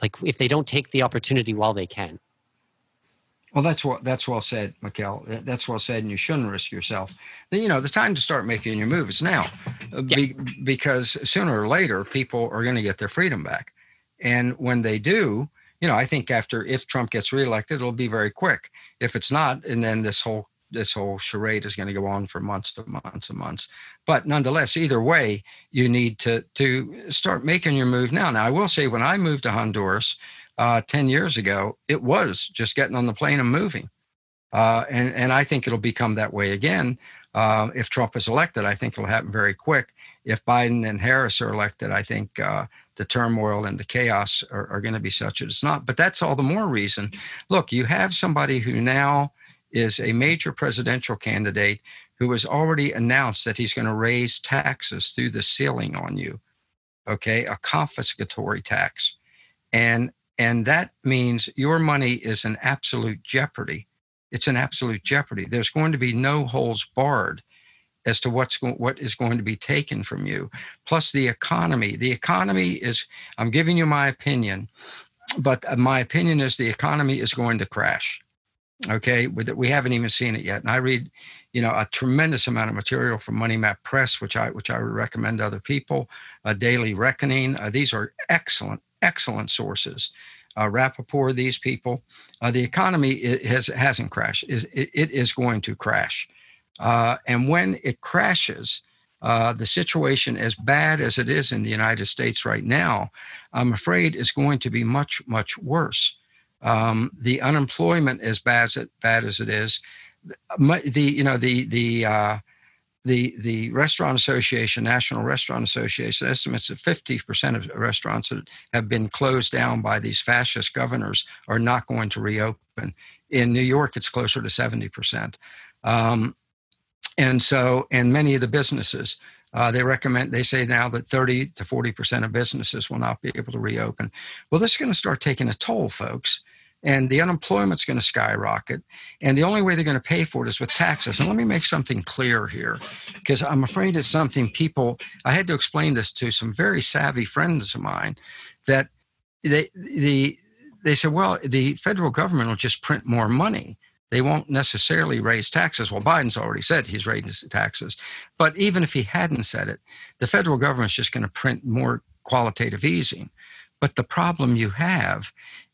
like if they don't take the opportunity while they can. Well, that's what that's well said, Mikkel. That's well said, and you shouldn't risk yourself. then You know, the time to start making your move is now, uh, yeah. be, because sooner or later, people are going to get their freedom back, and when they do, you know, I think after if Trump gets reelected, it'll be very quick. If it's not, and then this whole this whole charade is going to go on for months to months and months. But nonetheless, either way, you need to to start making your move now. Now, I will say, when I moved to Honduras uh, ten years ago, it was just getting on the plane and moving, uh, and and I think it'll become that way again. Uh, if Trump is elected, I think it'll happen very quick. If Biden and Harris are elected, I think uh, the turmoil and the chaos are, are going to be such that it's not. But that's all the more reason. Look, you have somebody who now is a major presidential candidate who has already announced that he's going to raise taxes through the ceiling on you. Okay, a confiscatory tax. And and that means your money is in absolute jeopardy. It's an absolute jeopardy. There's going to be no holes barred as to what's go- what is going to be taken from you. Plus the economy. The economy is. I'm giving you my opinion, but my opinion is the economy is going to crash. Okay, we haven't even seen it yet, and I read, you know, a tremendous amount of material from Money Map Press, which I which I would recommend to other people. A Daily Reckoning. Uh, these are excellent, excellent sources. Uh, Rappaport, these people. Uh, the economy has hasn't crashed. Is it, it is going to crash. Uh, and when it crashes, uh, the situation, as bad as it is in the United States right now, I'm afraid is going to be much, much worse. Um, the unemployment, as bad as it, bad as it is, the you know the the uh, the the Restaurant Association, National Restaurant Association, estimates that 50% of restaurants that have been closed down by these fascist governors are not going to reopen. In New York, it's closer to 70%. Um, and so, and many of the businesses, uh, they recommend, they say now that 30 to 40% of businesses will not be able to reopen. Well, this is going to start taking a toll, folks. And the unemployment's going to skyrocket. And the only way they're going to pay for it is with taxes. And let me make something clear here, because I'm afraid it's something people, I had to explain this to some very savvy friends of mine that they, the, they said, well, the federal government will just print more money they won't necessarily raise taxes. Well, Biden's already said he's raising taxes. But even if he hadn't said it, the federal government's just going to print more qualitative easing. But the problem you have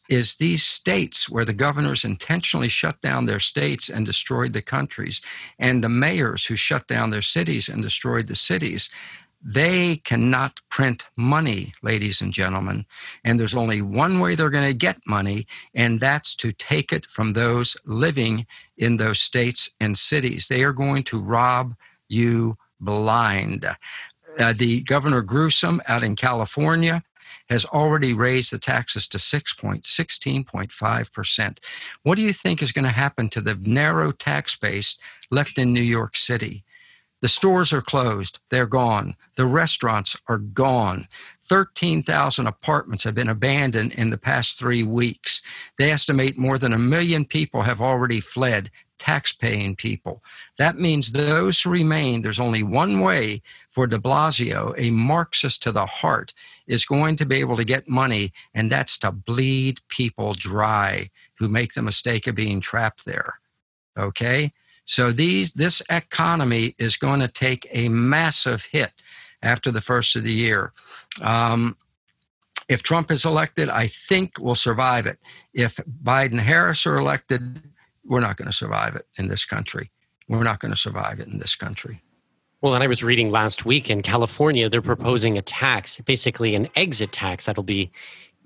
is these states where the governors intentionally shut down their states and destroyed the countries, and the mayors who shut down their cities and destroyed the cities, They cannot print money, ladies and gentlemen. And there's only one way they're going to get money, and that's to take it from those living in those states and cities. They are going to rob you blind. Uh, the Governor Gruesome out in California has already raised the taxes to 6.16.5%. What do you think is going to happen to the narrow tax base left in New York City? The stores are closed, they're gone. The restaurants are gone. 13,000 apartments have been abandoned in the past three weeks. They estimate more than a million people have already fled, tax-paying people. That means those who remain, there's only one way for de Blasio, a Marxist to the heart, is going to be able to get money, and that's to bleed people dry who make the mistake of being trapped there. Okay? So these this economy is going to take a massive hit after the first of the year. Um, if Trump is elected, I think we'll survive it. If Biden Harris are elected, we're not going to survive it in this country. We're not going to survive it in this country. Well, and I was reading last week in California, they're proposing a tax, basically an exit tax that'll be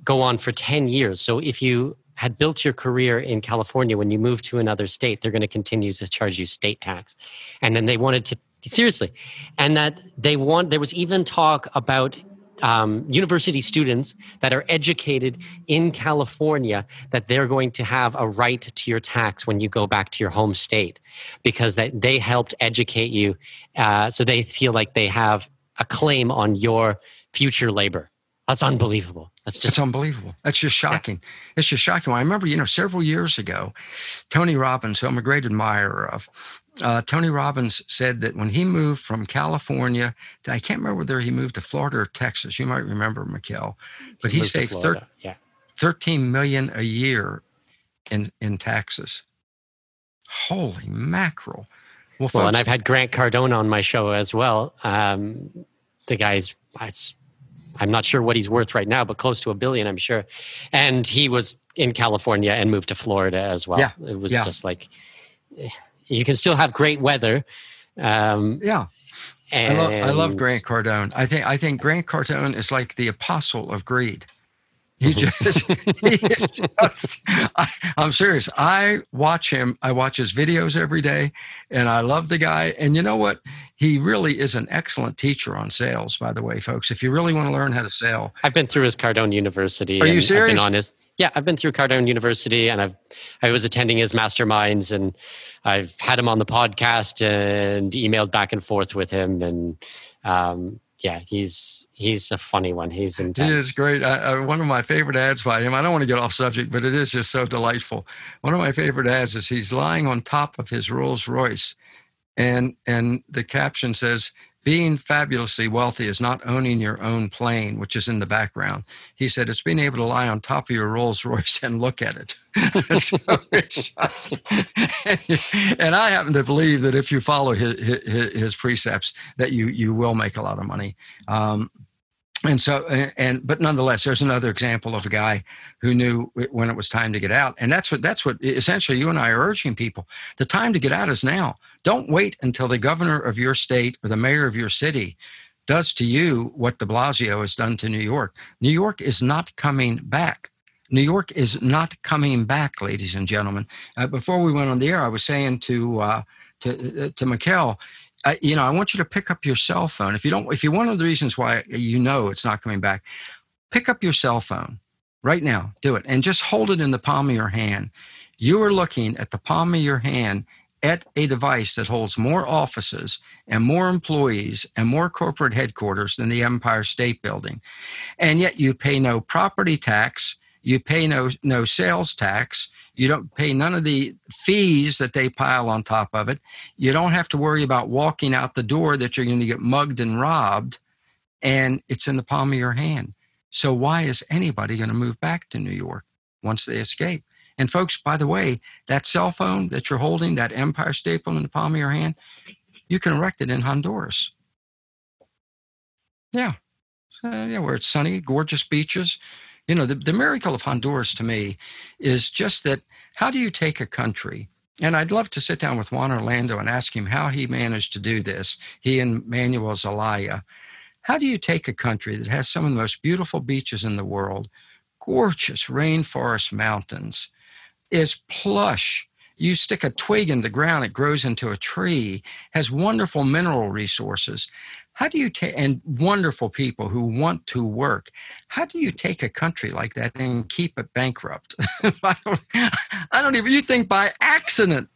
go on for 10 years. So if you had built your career in California, when you move to another state, they're going to continue to charge you state tax. And then they wanted to seriously, and that they want. There was even talk about um, university students that are educated in California that they're going to have a right to your tax when you go back to your home state because that they helped educate you, uh, so they feel like they have a claim on your future labor. That's unbelievable. That's just unbelievable. That's just shocking. Yeah. It's just shocking. Well, I remember, you know, several years ago, Tony Robbins, who I'm a great admirer of, uh, Tony Robbins said that when he moved from California, to, I can't remember whether he moved to Florida or Texas. You might remember, Mikkel, but he, he saved thir- yeah. 13 million a year in in taxes. Holy mackerel! Well, well and I've had Grant Cardone on my show as well. Um, the guy's I'm not sure what he's worth right now, but close to a billion, I'm sure. And he was in California and moved to Florida as well. Yeah. It was yeah. just like you can still have great weather. Um, yeah. And I, lo- I love Grant Cardone. I think I think Grant Cardone is like the apostle of greed. He just, [LAUGHS] he just I, am serious. I watch him. I watch his videos every day, and I love the guy. And you know what? He really is an excellent teacher on sales. By the way, folks, if you really want to learn how to sell, I've been through his Cardone University. Are you serious? I've been on his, yeah, I've been through Cardone University, and I've I was attending his masterminds, and I've had him on the podcast and emailed back and forth with him, and um, yeah, he's he's a funny one. He's intense. He is great. I, I, one of my favorite ads by him. I don't want to get off subject, but it is just so delightful. One of my favorite ads is he's lying on top of his Rolls Royce, and and the caption says, being fabulously wealthy is not owning your own plane, which is in the background. He said it's being able to lie on top of your Rolls Royce and look at it. [LAUGHS] just, and I happen to believe that if you follow his, his, his, precepts, that you you will make a lot of money. Um, and so and but nonetheless there's another example of a guy who knew when it was time to get out and that's what that's what essentially you and i are urging people the time to get out is now don't wait until the governor of your state or the mayor of your city does to you what de blasio has done to new york new york is not coming back new york is not coming back ladies and gentlemen uh, before we went on the air i was saying to uh, to, uh, to Mikkel, I, you know, I want you to pick up your cell phone. If you don't, if you one of the reasons why you know it's not coming back, pick up your cell phone right now. Do it and just hold it in the palm of your hand. You are looking at the palm of your hand at a device that holds more offices and more employees and more corporate headquarters than the Empire State Building. And yet you pay no property tax, you pay no no sales tax, you don't pay none of the fees that they pile on top of it. You don't have to worry about walking out the door that you're going to get mugged and robbed, and it's in the palm of your hand. So, why is anybody going to move back to New York once they escape? And, folks, by the way, that cell phone that you're holding, that Empire staple in the palm of your hand, you can erect it in Honduras. Yeah. Uh, yeah, where it's sunny, gorgeous beaches, you know, the, the miracle of Honduras to me is just that how do you take a country? And I'd love to sit down with Juan Orlando and ask him how he managed to do this, he and Manuel Zelaya. How do you take a country that has some of the most beautiful beaches in the world, gorgeous rainforest mountains, is plush, you stick a twig in the ground, it grows into a tree, has wonderful mineral resources. How do you take, and wonderful people who want to work, how do you take a country like that and keep it bankrupt? [LAUGHS] I, don't, I don't even, you think by accident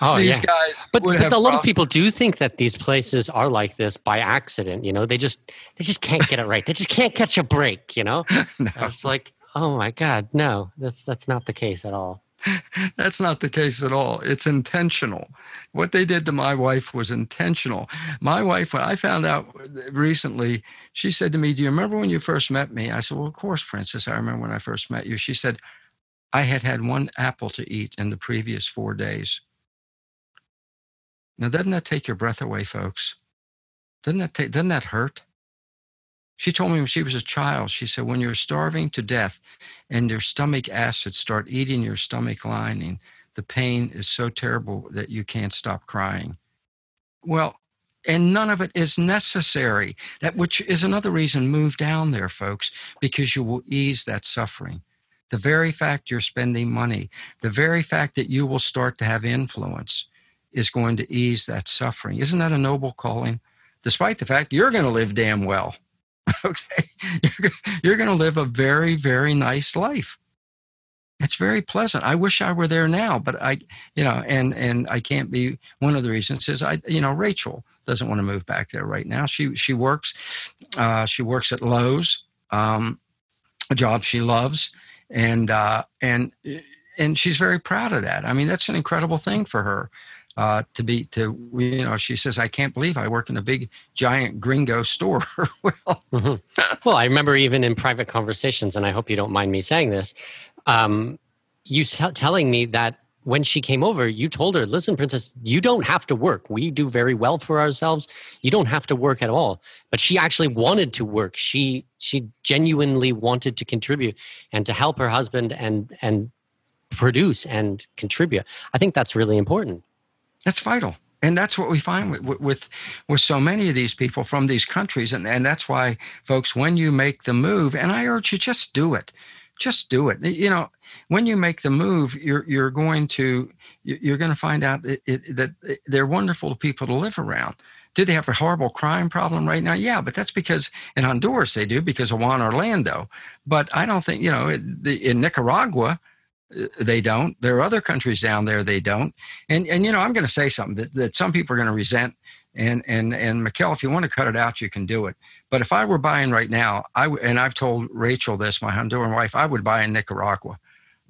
Oh, these yeah. guys. But, but a lot of people do think that these places are like this by accident. You know, they just they just can't get it right. They just can't catch a break. You know, [LAUGHS] No. it's like, oh my god, no, that's that's not the case at all. [LAUGHS] That's not the case at all. It's intentional. What they did to my wife was intentional. My wife, I found out recently, she said to me, Do you remember when you first met me? I said, Well, of course, Princess. I remember when I first met you. She said, I had had one apple to eat in the previous four days. Now, doesn't that take your breath away, folks? Doesn't that, take, doesn't that hurt? She told me when she was a child, she said, when you're starving to death and your stomach acids start eating your stomach lining, the pain is so terrible that you can't stop crying. Well, and none of it is necessary. That which is another reason move down there, folks, because you will ease that suffering. The very fact you're spending money, the very fact that you will start to have influence is going to ease that suffering. Isn't that a noble calling? Despite the fact you're going to live damn well. [LAUGHS] okay. You're, going to live a very, very nice life. It's very pleasant. I wish I were there now, but I, you know, and and I can't be. One of the reasons is I, you know, Rachel doesn't want to move back there right now. She she works, uh, she works at Lowe's, um, a job she loves, and uh, and and she's very proud of that. I mean, that's an incredible thing for her uh, to be to you know. She says, "I can't believe I work in a big giant gringo store." [LAUGHS] well, Mhm. Well, I remember even in private conversations, and I hope you don't mind me saying this, um, you t- telling me that when she came over, you told her, listen, princess, you don't have to work. We do very well for ourselves. You don't have to work at all. But she actually wanted to work. She she genuinely wanted to contribute and to help her husband and and produce and contribute. I think that's really important. That's vital. And that's what we find with, with with so many of these people from these countries, and and that's why, folks, when you make the move, and I urge you, just do it, just do it. You know, when you make the move, you're you're going to you're going to find out it, it, that they're wonderful people to live around. Do they have a horrible crime problem right now? Yeah, but that's because in Honduras they do because of Juan Orlando. But I don't think you know in Nicaragua they don't. There are other countries down there they don't. And and you know, I'm going to say something that, that some people are going to resent. And and and Mikkel, if you want to cut it out, you can do it. But if I were buying right now, I w- and I've told Rachel this, my Honduran wife, I would buy in Nicaragua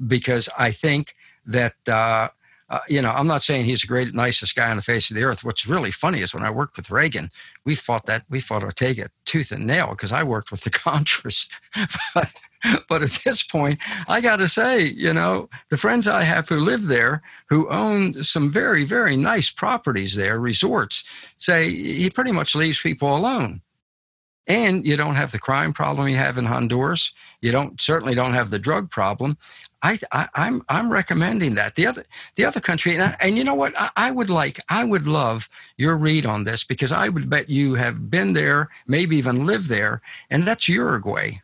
because I think that. Uh, uh, you know, I'm not saying he's the great, nicest guy on the face of the earth. What's really funny is when I worked with Reagan, we fought that we fought Ortega tooth and nail because I worked with the Contras. [LAUGHS] but, [LAUGHS] but at this point, I got to say, you know, the friends I have who live there, who own some very, very nice properties there, resorts, say he pretty much leaves people alone. And you don't have the crime problem you have in Honduras. You don't certainly don't have the drug problem. I, I, I'm I'm recommending that. The other the other country, and, I, and you know what? I, I would like, I would love your read on this because I would bet you have been there, maybe even lived there, and that's Uruguay.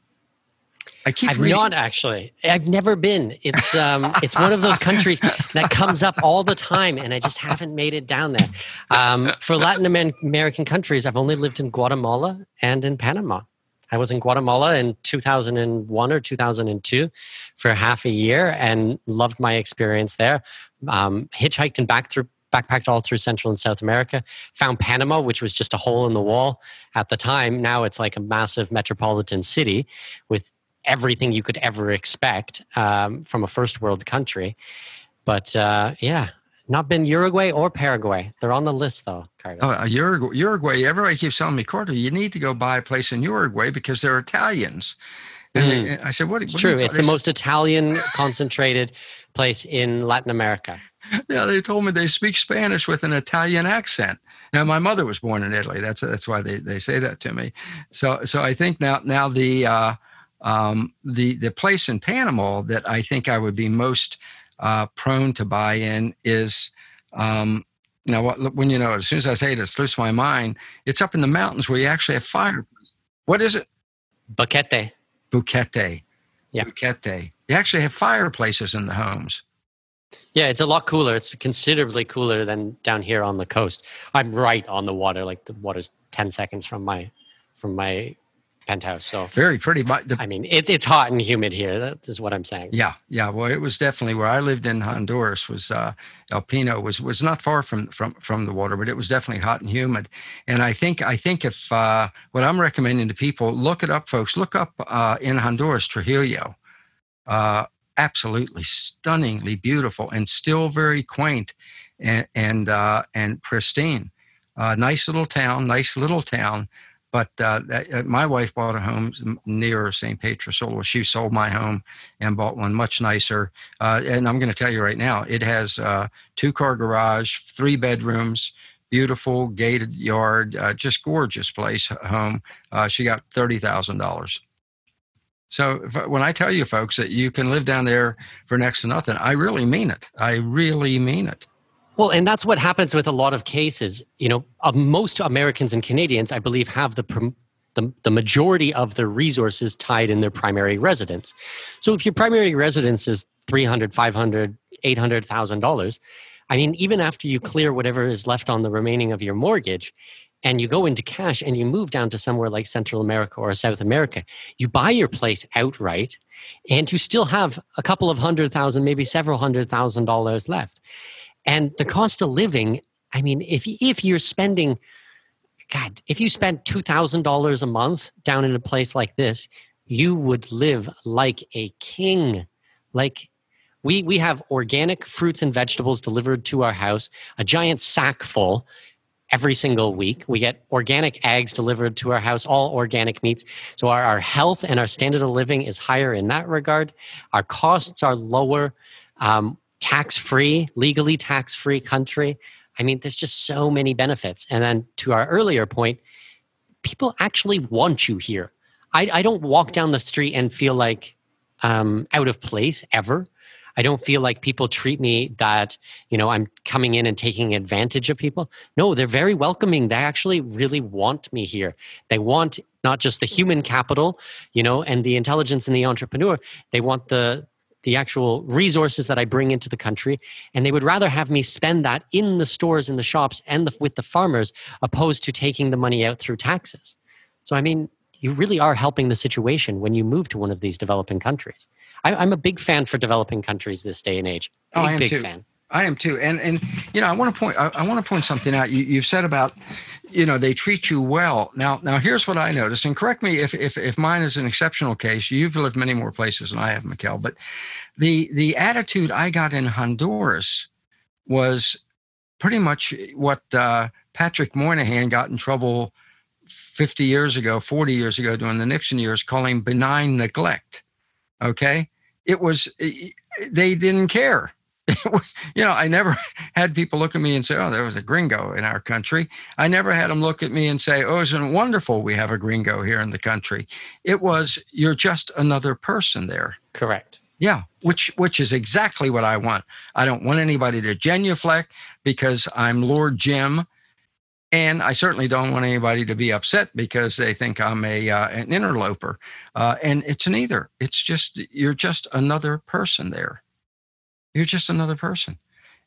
I keep I've reading. not actually. I've never been. It's um, it's one of those countries that comes up all the time, and I just haven't made it down there. Um, for Latin American countries, I've only lived in Guatemala and in Panama. I was in Guatemala in 2001 or 2002 for half a year and loved my experience there. Um, hitchhiked and back through backpacked all through Central and South America. Found Panama, which was just a hole in the wall at the time. Now it's like a massive metropolitan city with everything you could ever expect um, from a first world country. But uh, yeah, not been Uruguay or Paraguay. They're on the list though, Carter. Oh, uh, Uruguay, Uruguay. Everybody keeps telling me, Carter, you need to go buy a place in Uruguay because they're Italians. And, they, and I said, what? it's what true. It's the most Italian [LAUGHS] concentrated place in Latin America. Yeah, they told me they speak Spanish with an Italian accent. Now, my mother was born in Italy. That's that's why they, they say that to me. So so I think now now the uh, um, the the place in Panama that I think I would be most uh, prone to buy in is um, now what, when you know as soon as I say it, it slips my mind. It's up in the mountains where you actually have fireplaces. What is it? Boquete. Boquete. Yeah. Boquete. They actually have fireplaces in the homes. Yeah, it's a lot cooler. It's considerably cooler than down here on the coast. I'm right on the water. Like the water's ten seconds from my from my penthouse. So very pretty. But the, I mean, it's it's hot and humid here. That is what I'm saying. Yeah, yeah. Well, it was definitely where I lived in Honduras. Was uh, El Pino was was not far from from from the water, but it was definitely hot and humid. And I think I think if uh, what I'm recommending to people, look it up, folks. Look up uh, in Honduras Trujillo. Uh, absolutely stunningly beautiful and still very quaint and and uh, and pristine. Uh, nice little town, nice little town but uh, uh, my wife bought a home near San Pedro Sula. She sold my home and bought one much nicer. Uh, and I'm going to tell you right now, it has uh, two car garage, three bedrooms, beautiful gated yard, uh, just gorgeous place home. Uh, she got thirty thousand dollars. So when I tell you folks that you can live down there for next to nothing, I really mean it. I really mean it. Well, and that's what happens with a lot of cases. You know, uh, most Americans and Canadians, I believe, have the, the the majority of their resources tied in their primary residence. So if your primary residence is 300, 500, 800,000 dollars, I mean, even after you clear whatever is left on the remaining of your mortgage, and you go into cash and you move down to somewhere like Central America or South America, you buy your place outright, and you still have a couple of hundred thousand, maybe several hundred thousand dollars left. And the cost of living, I mean, if if you're spending, God, if you thousand dollars a month down in a place like this, you would live like a king. Like we we have organic fruits and vegetables delivered to our house, a giant sack full every single week. We get organic eggs delivered to our house, all organic meats. So our, our health and our standard of living is higher in that regard. Our costs are lower. Um, tax free, legally tax free country. I mean, there's just so many benefits. And then to our earlier point, people actually want you here. I, I don't walk down the street and feel like um, out of place ever. I don't feel like people treat me that, you know, I'm coming in and taking advantage of people. No, they're very welcoming. They actually really want me here. They want not just the human capital, you know, and the intelligence and the entrepreneur. They want the the actual resources that I bring into the country, and they would rather have me spend that in the stores, in the shops, and the, with the farmers, opposed to taking the money out through taxes. So, I mean, you really are helping the situation when you move to one of these developing countries. I, am a big fan for developing countries this day and age. Big, oh, I am big too. fan. I am too. And and you know, I want to point I, I want to point something out. You you've said about you know they treat you well. Now now here's what I noticed, and correct me if if if mine is an exceptional case. You've lived many more places than I have, Mikkel, but the the attitude I got in Honduras was pretty much what uh, Patrick Moynihan got in trouble 50 years ago, 40 years ago during the Nixon years, calling benign neglect. Okay, it was they didn't care [LAUGHS] you know, I never [LAUGHS] had people look at me and say, "Oh, there was a gringo in our country." I never had them look at me and say, "Oh, isn't it wonderful we have a gringo here in the country?" It was, "You're just another person there." Correct. Yeah, which which is exactly what I want. I don't want anybody to genuflect because I'm Lord Jim, and I certainly don't want anybody to be upset because they think I'm a uh, an interloper. Uh, and it's neither. It's just you're just another person there. You're just another person.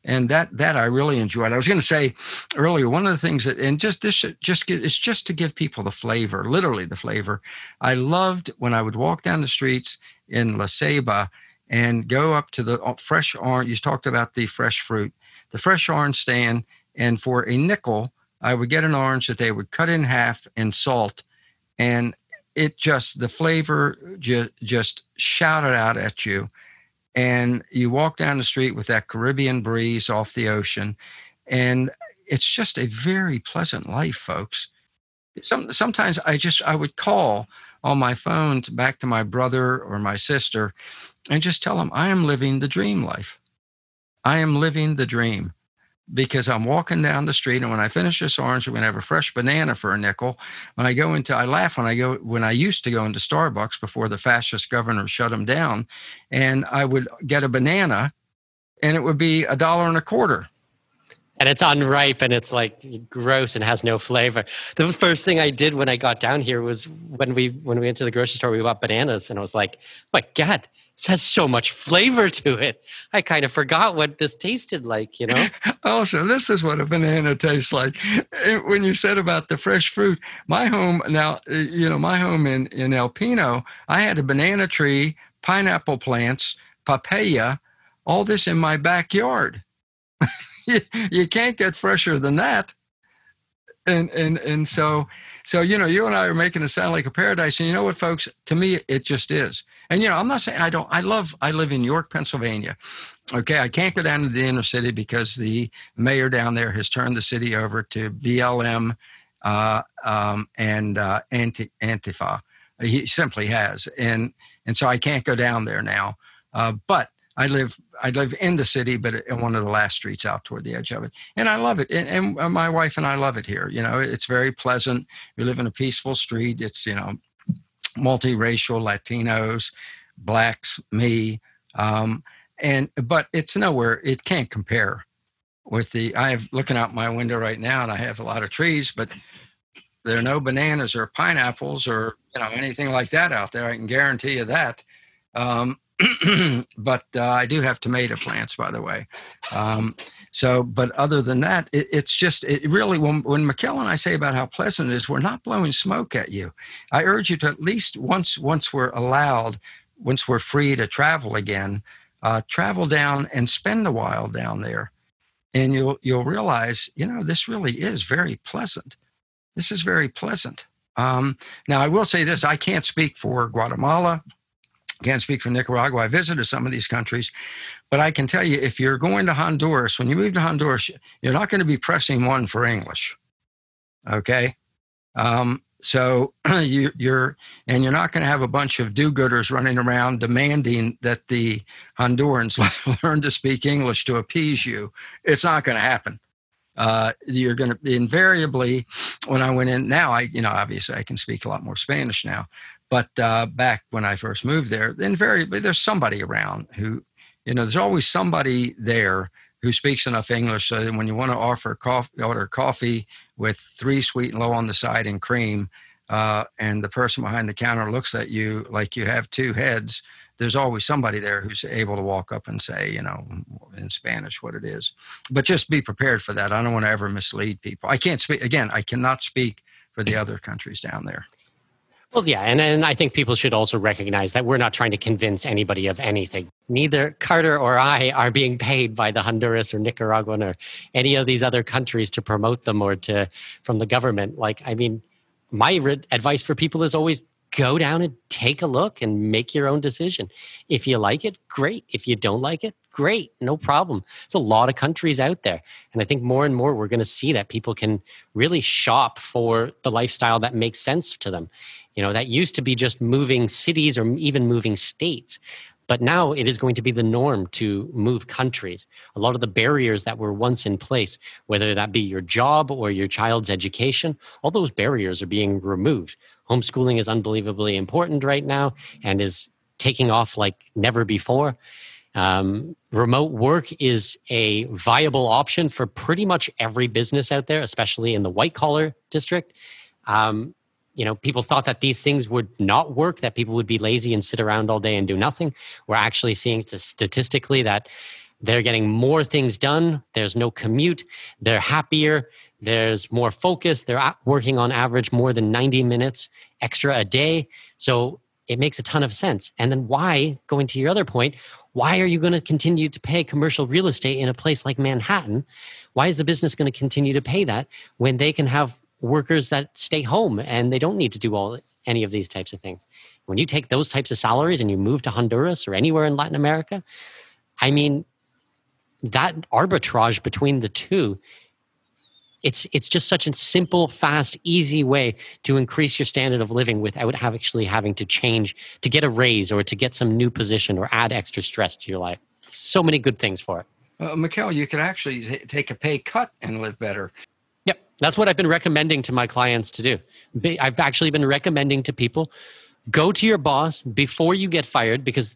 And that that I really enjoyed. I was going to say earlier, one of the things that, and just this, just get, it's just to give people the flavor, literally the flavor. I loved when I would walk down the streets in La Ceiba and go up to the uh, fresh orange. You talked about the fresh fruit, the fresh orange stand, and for a nickel, I would get an orange that they would cut in half and salt, and it just the flavor just just shouted out at you and you walk down the street with that Caribbean breeze off the ocean, and it's just a very pleasant life, folks. Some, sometimes I just I would call on my phone to, back to my brother or my sister, and just tell them I am living the dream life. I am living the dream because I'm walking down the street and when I finish this orange, I'm gonna have a fresh banana for a nickel. When I go into, I laugh when I go when I used to go into Starbucks before the fascist governor shut them down, and I would get a banana, and it would be a dollar and a quarter. and it's unripe and it's like gross and has no flavor. The first thing I did when I got down here was when we when we went to the grocery store, we bought bananas, and I was like, oh "My God, this has so much flavor to it." I kind of forgot what this tasted like, you know. [LAUGHS] also, this is what a banana tastes like. Eh, when you said about the fresh fruit, my home now, eh, you know, my home in in El Pino, I had a banana tree, pineapple plants, papaya, all this in my backyard. [LAUGHS] you, you can't get fresher than that. And and and so so you know you and I are making it sound like a paradise. And you know what, folks? To me, it just is. And you know, I'm not saying I don't. I love. I live in York, Pennsylvania. Okay, I can't go down to the inner city because the mayor down there has turned the city over to BLM uh, um, and uh, anti Antifa. He simply has, and and so I can't go down there now. Uh, but I live I live in the city, but in one of the last streets out toward the edge of it, and I love it. And, and uh, my wife and I love it here. You know, it's very pleasant. We live in a peaceful street. It's you know, multiracial Latinos, blacks, me, um, and but it's nowhere. It can't compare with the. I have looking out my window right now, and I have a lot of trees, but there are no bananas or pineapples or you know anything like that out there. I can guarantee you that. Um, [CLEARS THROAT] but uh, I do have tomato plants, by the way. Um, so, but other than that, it, it's just it really when when Mikkel and I say about how pleasant it is, we're not blowing smoke at you. I urge you to at least once once we're allowed, once we're free to travel again, uh, travel down and spend a while down there, and you'll you'll realize you know this really is very pleasant. This is very pleasant. Um, now, I will say this: I can't speak for Guatemala can't speak for Nicaragua. I visited some of these countries, but I can tell you if you're going to Honduras, when you move to Honduras, you're not going to be pressing one for English. Okay. Um, so [CLEARS THROAT] you, are and you're not going to have a bunch of do-gooders running around demanding that the Hondurans [LAUGHS] learn to speak English to appease you. It's not going to happen. Uh, you're going to invariably, when I went in, now I, you know, obviously I can speak a lot more Spanish now, but uh, back when I first moved there, invariably there's somebody around who, you know, there's always somebody there who speaks enough English so when you want to offer coffee, order coffee with three sweet and low on the side and cream, uh, and the person behind the counter looks at you like you have two heads, there's always somebody there who's able to walk up and say, you know, in Spanish what it is. But just be prepared for that. I don't want to ever mislead people. I can't speak, again, I cannot speak for the other countries down there. Well, yeah, and, and I think people should also recognize that we're not trying to convince anybody of anything. Neither Carter or I are being paid by the Honduras or Nicaraguan or any of these other countries to promote them or to from the government. Like, I mean, my advice for people is always go down and take a look and make your own decision. If you like it, great. If you don't like it, great. No problem. It's a lot of countries out there. And I think more and more we're going to see that people can really shop for the lifestyle that makes sense to them. You know, that used to be just moving cities or even moving states. But now it is going to be the norm to move countries. A lot of the barriers that were once in place, whether that be your job or your child's education, all those barriers are being removed. Homeschooling is unbelievably important right now and is taking off like never before. Um, remote work is a viable option for pretty much every business out there, especially in the white collar district. Um, you know people thought that these things would not work that people would be lazy and sit around all day and do nothing. We're actually seeing statistically that they're getting more things done. There's no commute. They're happier. There's more focus. They're working on average more than 90 minutes extra a day. So it makes a ton of sense and then why going to your other point why are you going to continue to pay commercial real estate in a place like manhattan why is the business going to continue to pay that when they can have workers that stay home and they don't need to do all any of these types of things. When you take those types of salaries and you move to Honduras or anywhere in Latin America, I mean, that arbitrage between the two, it's it's just such a simple, fast, easy way to increase your standard of living without actually having to change to get a raise or to get some new position or add extra stress to your life. So many good things for it. Uh, Mikkel, you could actually take a pay cut and live better. Yep that's what I've been recommending to my clients to do. I've actually been recommending to people go to your boss before you get fired because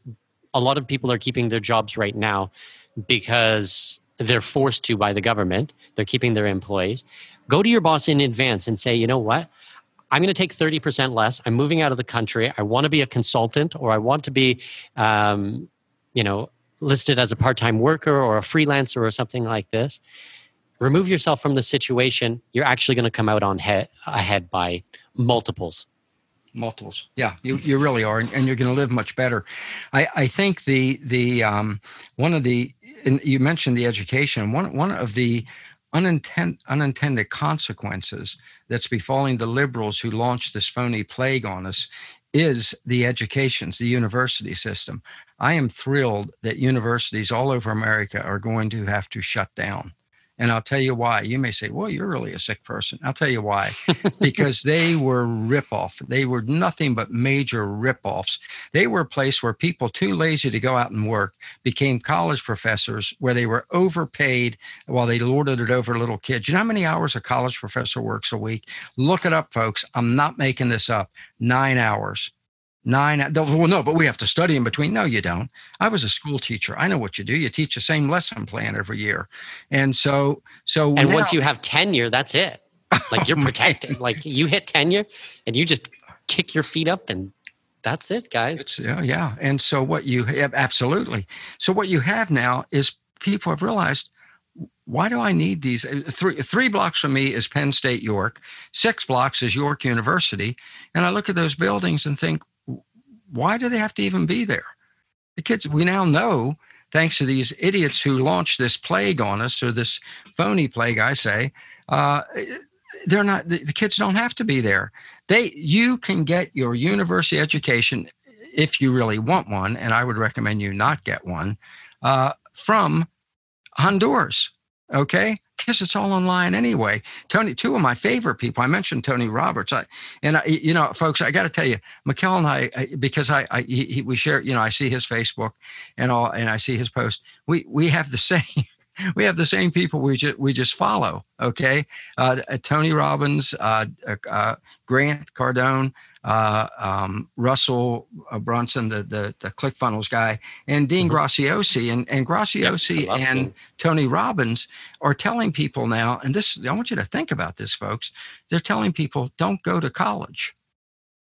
a lot of people are keeping their jobs right now because they're forced to by the government. They're keeping their employees. Go to your boss in advance and say, you know what? I'm going to take 30% less. I'm moving out of the country. I want to be a consultant or I want to be, um, you know, listed as a part time worker or a freelancer or something like this. Remove yourself from the situation. You're actually going to come out on he- ahead by multiples multiples. Yeah you, you really are and, and you're going to live much better. I i think the the um one of the you mentioned the education. One one of the unintended unintended consequences that's befalling the liberals who launched this phony plague on us is the educations the university system. I am thrilled that universities all over america are going to have to shut down and I'll tell you why. You may say, well, you're really a sick person. I'll tell you why. [LAUGHS] because they were ripoff. They were nothing but major ripoffs. They were a place where people too lazy to go out and work became college professors where they were overpaid while they lorded it over little kids. You know how many hours a college professor works a week? Look it up, folks. I'm not making this up. Nine hours. Nine, well, no, but we have to study in between. No, you don't. I was a school teacher. I know what you do. You teach the same lesson plan every year. And so, so, and now, once you have tenure, that's it. Like you're [LAUGHS] oh, protected. like you hit tenure and you just kick your feet up and that's it, guys. It's, yeah, yeah. And so, what you have, absolutely. So, what you have now is people have realized why do I need these? Uh, three, three blocks from me is Penn State York, six blocks is York University. And I look at those buildings and think, why do they have to even be there? The kids, we now know, thanks to these idiots who launched this plague on us, or this phony plague, I say, uh, they're not. The, the kids don't have to be there. They, you can get your university education if you really want one, and I would recommend you not get one uh, from Honduras. Okay, because it's all online anyway. Tony, two of my favorite people. I mentioned Tony Roberts. I, and I, you know, folks, I got to tell you, Mikkel and I, I because I, I he, we share. You know, I see his Facebook and all, and I see his post. We we have the [LAUGHS] same. we have the same people we just we just follow. Okay, uh, Tony Robbins, uh, uh, Grant Cardone, uh, um, Russell uh, Brunson, the, the, the ClickFunnels guy, and Dean mm-hmm. Graziosi. And, and Graziosi yep, and him. Tony Robbins are telling people now, and this, I want you to think about this, folks. They're telling people don't go to college,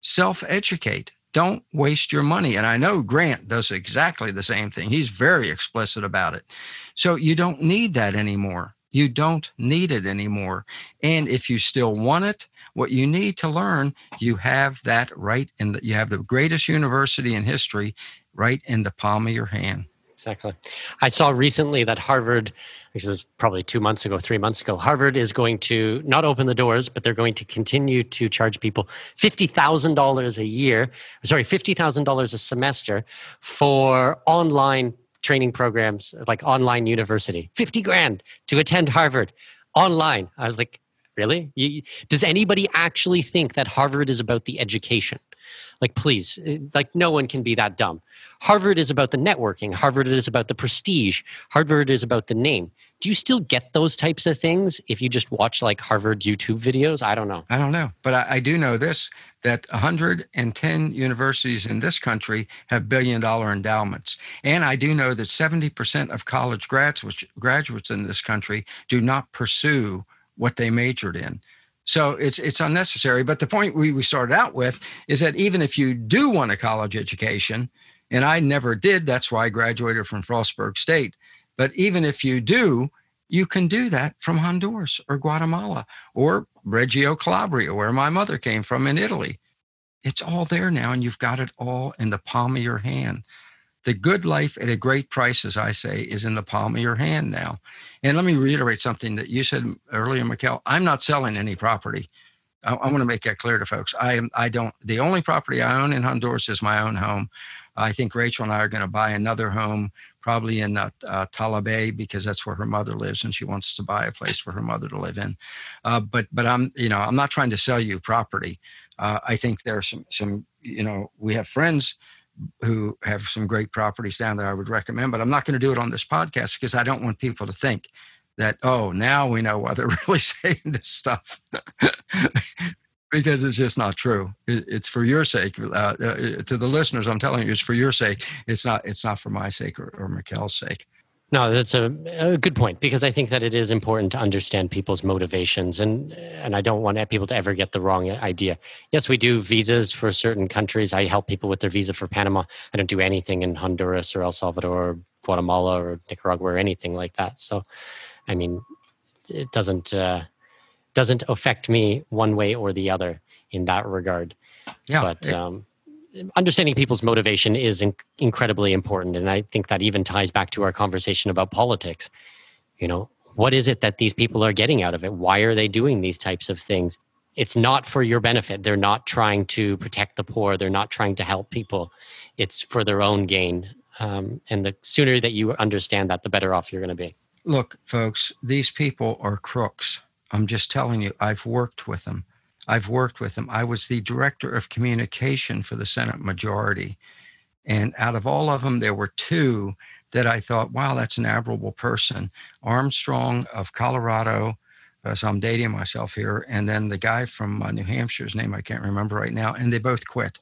self educate. Don't waste your money. And I know Grant does exactly the same thing. He's very explicit about it. So you don't need that anymore. You don't need it anymore. And if you still want it, what you need to learn, you have that right in the, you have the greatest university in history right in the palm of your hand. Exactly. I saw recently that Harvard, this is probably two months ago, three months ago, Harvard is going to not open the doors, but they're going to continue to charge people $50,000 a year, sorry, $50,000 a semester for online training programs, like online university. 50 grand to attend Harvard online. I was like, Really? You, does anybody actually think that Harvard is about the education? Like, please, eh, like, no one can be that dumb. Harvard is about the networking. Harvard is about the prestige. Harvard is about the name. Do you still get those types of things if you just watch like Harvard YouTube videos? I don't know. I don't know. But I, I do know this that 110 universities in this country have billion dollar endowments. And I do know that 70% of college graduates, graduates in this country do not pursue what they majored in. So it's it's unnecessary. But the point we, we started out with is that even if you do want a college education, and I never did, that's why I graduated from Frostburg State. But even if you do, you can do that from Honduras or Guatemala or Reggio Calabria, where my mother came from in Italy. It's all there now, and you've got it all in the palm of your hand. The good life at a great price, as I say, is in the palm of your hand now. And let me reiterate something that you said earlier, Mikkel. I'm not selling any property. I, I want to make that clear to folks. I am. I don't. The only property I own in Honduras is my own home. I think Rachel and I are going to buy another home, probably in uh, uh, because that's where her mother lives, and she wants to buy a place for her mother to live in. Uh, but but I'm you know I'm not trying to sell you property. Uh, I think there's some some you know we have friends who have some great properties down there I would recommend, but I'm not going to do it on this podcast because I don't want people to think that, oh, now we know why they're [LAUGHS] really saying this stuff. [LAUGHS] because it's just not true. it's for your sake. Uh, uh, to the listeners, I'm telling you, it's for your sake. It's not. It's not for my sake or, or Mikkel's sake. No, that's a, a, good point because I think that it is important to understand people's motivations, and and I don't want people to ever get the wrong idea. Yes, we do visas for certain countries. I help people with their visa for Panama. I don't do anything in Honduras or El Salvador, or Guatemala or Nicaragua or anything like that. So, I mean, it doesn't uh, doesn't affect me one way or the other in that regard. Yeah, but. It- um, understanding people's motivation is in- incredibly important and i think that even ties back to our conversation about politics. You know what is it that these people are getting out of it? Why are they doing these types of things? It's not for your benefit. They're not trying to protect the poor. They're not trying to help people. It's for their own gain. Um, and the sooner that you understand that the better off you're going to be. Look folks these people are crooks. I'm just telling you i've worked with them I've worked with him. I was the director of communication for the Senate majority. And out of all of them, there were two that I thought, wow, that's an admirable person. Armstrong of Colorado, uh, so I'm dating myself here, and then the guy from uh, New Hampshire's name I can't remember right now, and they both quit.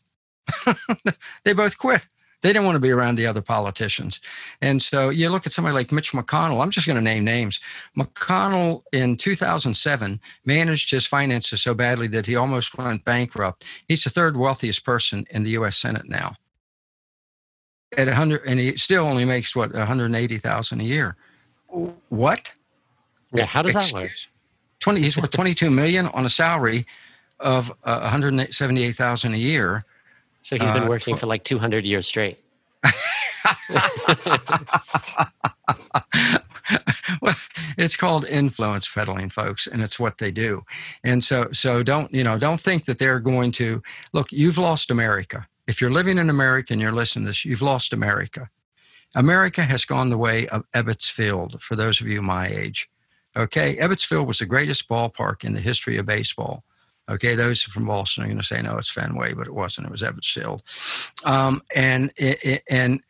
[LAUGHS] they both quit. They didn't want to be around the other politicians. And so you look at somebody like Mitch McConnell, I'm just going to name names. McConnell in 2007 managed his finances so badly that he almost went bankrupt. He's the third wealthiest person in the US Senate now. At 100 and he still only makes what 180,000 a year. What? Yeah, how does Excuse, that work? 20 he's worth 22 million on a salary of uh, 178,000 a year so he's been uh, working for like 200 years straight. [LAUGHS] well, it's called influence peddling, folks, and it's what they do. And so, so don't you know? Don't think that they're going to look. You've lost America. If you're living in America and you're listening to this, you've lost America. America has gone the way of Ebbets Field. For those of you my age, okay, Ebbets Field was the greatest ballpark in the history of baseball. Okay, those from Boston are going to say no, it's Fenway, but it wasn't. It was Ebbets Field, um, and and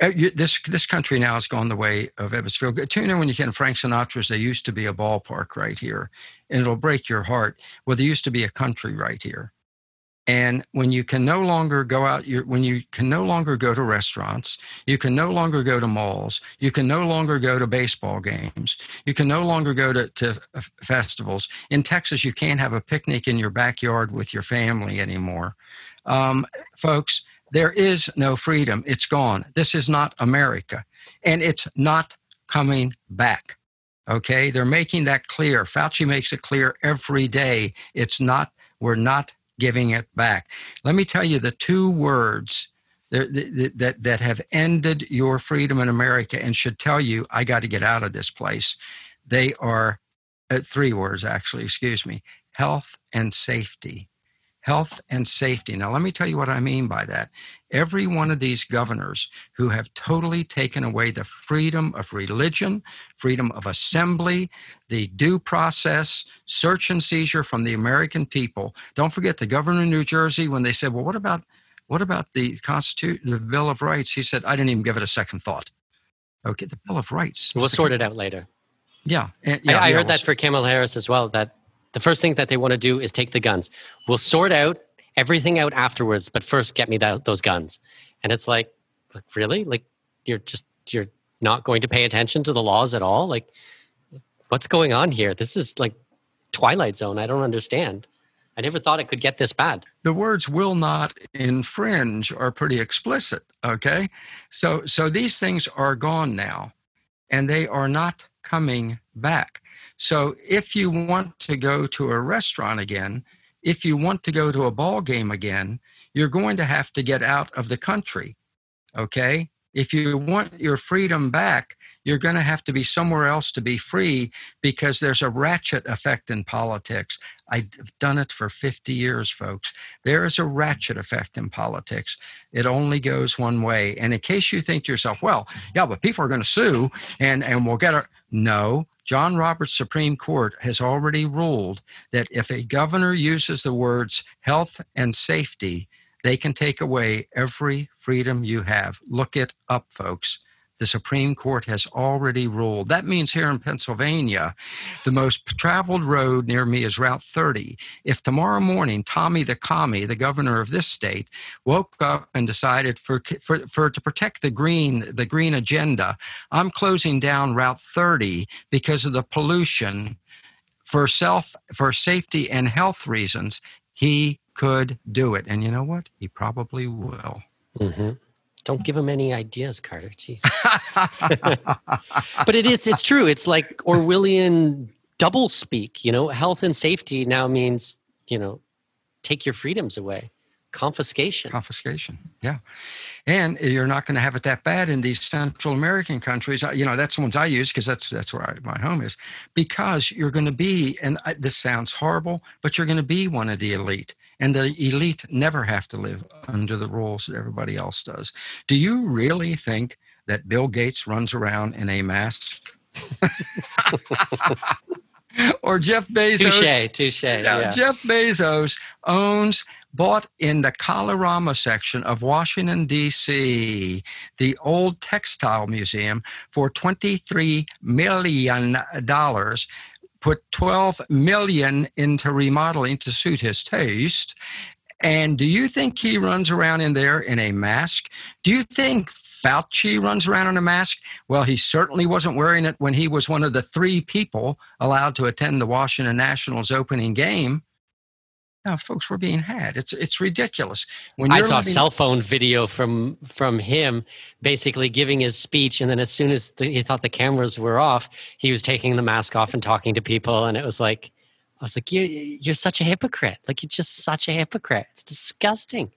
uh, this this country now has gone the way of Ebbets Field. Tune in when you can. Frank Sinatra's. There used to be a ballpark right here, and it'll break your heart. Well, there used to be a country right here, and when you can no longer go out, when you can no longer go to restaurants, you can no longer go to malls, you can no longer go to baseball games, you can no longer go to, to festivals. In Texas, you can't have a picnic in your backyard with your family anymore. Um, folks, there is no freedom. It's gone. This is not America, and it's not coming back. Okay, they're making that clear. Fauci makes it clear every day. It's not, we're not giving it back. Let me tell you the two words that, that, that have ended your freedom in America and should tell you, I got to get out of this place. They are uh, three words, actually, excuse me health and safety health and safety. Now, let me tell you what I mean by that. Every one of these governors who have totally taken away the freedom of religion, freedom of assembly, the due process, search and seizure from the American people. Don't forget the governor of New Jersey when they said, "Well, what about what about the Constitution, the Bill of Rights?" He said, "I didn't even give it a second thought." Okay, the Bill of Rights. We'll sort it out later. Yeah, and, yeah I, I, heard we'll that for Kamala Harris as well. That the first thing that they want to do is take the guns. We'll sort out everything out afterwards, but first get me that, those guns. And it's like, like, really? Like you're just you're not going to pay attention to the laws at all? Like what's going on here? This is like Twilight Zone. I don't understand. I never thought it could get this bad. The words will not infringe are pretty explicit, okay? So so these things are gone now and they are not coming back. So if you want to go to a restaurant again, if you want to go to a ball game again, you're going to have to get out of the country. Okay? If you want your freedom back, you're going to have to be somewhere else to be free because there's a ratchet effect in politics. I've done it for 50 years, folks. There is a ratchet effect in politics. It only goes one way. And in case you think to yourself, well, yeah, but people are going to sue and, and we'll get our. No, John Roberts Supreme Court has already ruled that if a governor uses the words health and safety, they can take away every freedom you have. Look it up, folks. The Supreme Court has already ruled. That means here in Pennsylvania, the most traveled road near me is Route 30. If tomorrow morning Tommy the commie, the governor of this state, woke up and decided for, for, for to protect the green, the green agenda, I'm closing down Route 30 because of the pollution for self for safety and health reasons, he could do it. And you know what? He probably will. Mm-hmm. Don't give him any ideas, Carter. Jeez. [LAUGHS] [LAUGHS] but it is, it's true. It's like Orwellian double speak, you know, health and safety now means, you know, take your freedoms away. Confiscation. Confiscation. Yeah. And you're not going to have it that bad in these Central American countries. You know, that's the ones I use because that's that's where I, my home is. Because you're going to be, and I, this sounds horrible, but you're going to be one of the elite and the elite never have to live under the rules that everybody else does. Do you really think that Bill Gates runs around in a mask? [LAUGHS] or Jeff Bezos. Touche, touche. Yeah, yeah. Jeff Bezos owns, bought in the Kalorama section of Washington, D.C., the old textile museum for $23 million put 12 million into remodeling to suit his taste. And do you think he runs around in there in a mask? Do you think Fauci runs around in a mask? Well, he certainly wasn't wearing it when he was one of the three people allowed to attend the Washington Nationals opening game. Now, folks, we're being had. It's it's ridiculous. When I saw a cell phone video from from him, basically giving his speech, and then as soon as the, he thought the cameras were off, he was taking the mask off and talking to people, and it was like, I was like, you're you're such a hypocrite. Like you're just such a hypocrite. It's disgusting.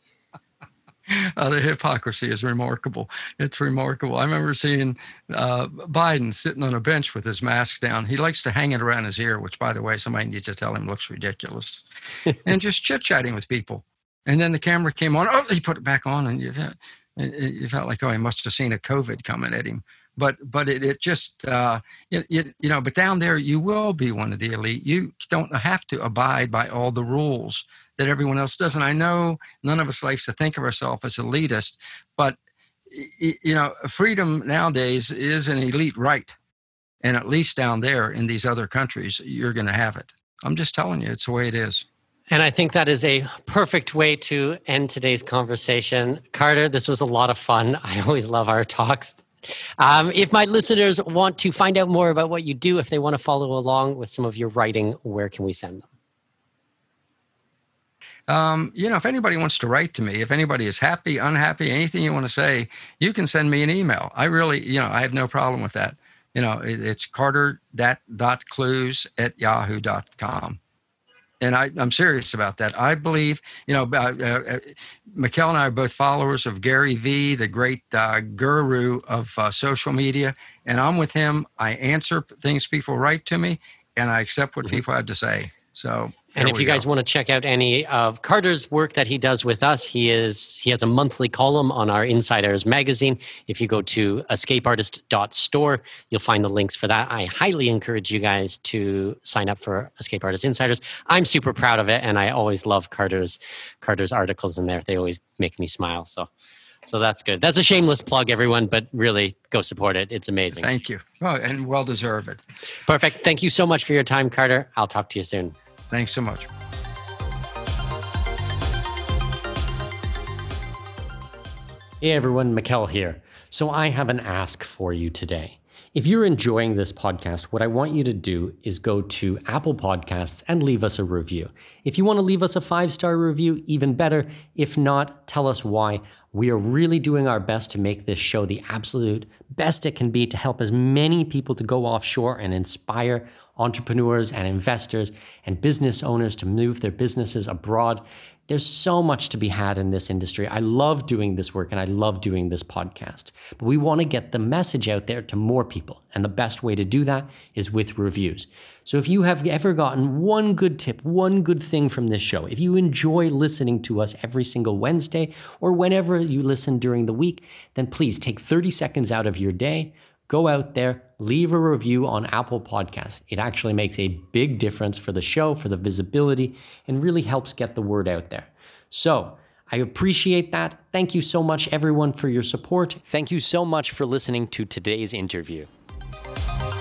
[LAUGHS] Uh, the hypocrisy is remarkable. It's remarkable. I remember seeing uh, Biden sitting on a bench with his mask down. He likes to hang it around his ear, which, by the way, somebody needs to tell him looks ridiculous, [LAUGHS] and just chit chatting with people. And then the camera came on. Oh, he put it back on, and you felt, you felt like, oh, he must have seen a COVID coming at him. But but it, it just uh, you, you, you know. But down there, you will be one of the elite. You don't have to abide by all the rules that everyone else does. And I know none of us likes to think of ourselves as elitist, but you know, freedom nowadays is an elite right. And at least down there in these other countries, you're going to have it. I'm just telling you, it's the way it is. And I think that is a perfect way to end today's conversation. Carter, this was a lot of fun. [LAUGHS] I always love our talks. Um, if my listeners want to find out more about what you do, if they want to follow along with some of your writing, where can we send them? Um, you know, if anybody wants to write to me, if anybody is happy, unhappy, anything you want to say, you can send me an email. I really, you know, I have no problem with that. You know, it, it's carter dot, dot clews at yahoo.com. And I, am serious about that. I believe, you know, uh, uh, Mikkel and I are both followers of Gary Vee, the great uh, guru of uh, social media. And I'm with him. I answer things people write to me, and I accept what mm-hmm. people have to say. So and if you guys go. want to check out any of Carter's work that he does with us, he is he has a monthly column on our Insiders magazine. If you go to escapeartist.store, you'll find the links for that. I highly encourage you guys to sign up for Escape Artist Insiders. I'm super proud of it, and I always love Carter's Carter's articles in there. They always make me smile. So. So that's good. That's a shameless plug, everyone, but really go support it. It's amazing. Thank you. Oh, and well deserved. Perfect. Thank you so much for your time, Carter. I'll talk to you soon. Thanks so much. Hey everyone, Mikkel here. So I have an ask for you today. If you're enjoying this podcast, what I want you to do is go to Apple Podcasts and leave us a review. If you want to leave us a five star review, even better. If not, tell us why. We are really doing our best to make this show the absolute best it can be to help as many people to go offshore and inspire entrepreneurs and investors and business owners to move their businesses abroad. There's so much to be had in this industry. I love doing this work and I love doing this podcast. But we want to get the message out there to more people. And the best way to do that is with reviews. So if you have ever gotten one good tip, one good thing from this show, if you enjoy listening to us every single Wednesday or whenever you listen during the week, then please take 30 seconds out of your day go out there, leave a review on Apple Podcasts. It actually makes a big difference for the show, for the visibility, and really helps get the word out there. So, I appreciate that. Thank you so much, everyone, for your support. Thank you so much for listening to today's interview.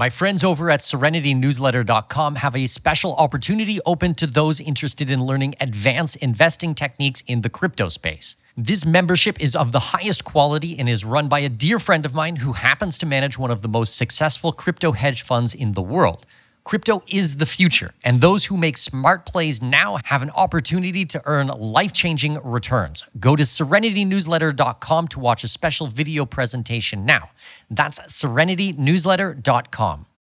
My friends over at serenitynewsletter.com have a special opportunity open to those interested in learning advanced investing techniques in the crypto space. This membership is of the highest quality and is run by a dear friend of mine who happens to manage one of the most successful crypto hedge funds in the world. Crypto is the future, and those who make smart plays now have an opportunity to earn life changing returns. Go to serenitynewsletter.com to watch a special video presentation now. That's serenitynewsletter.com.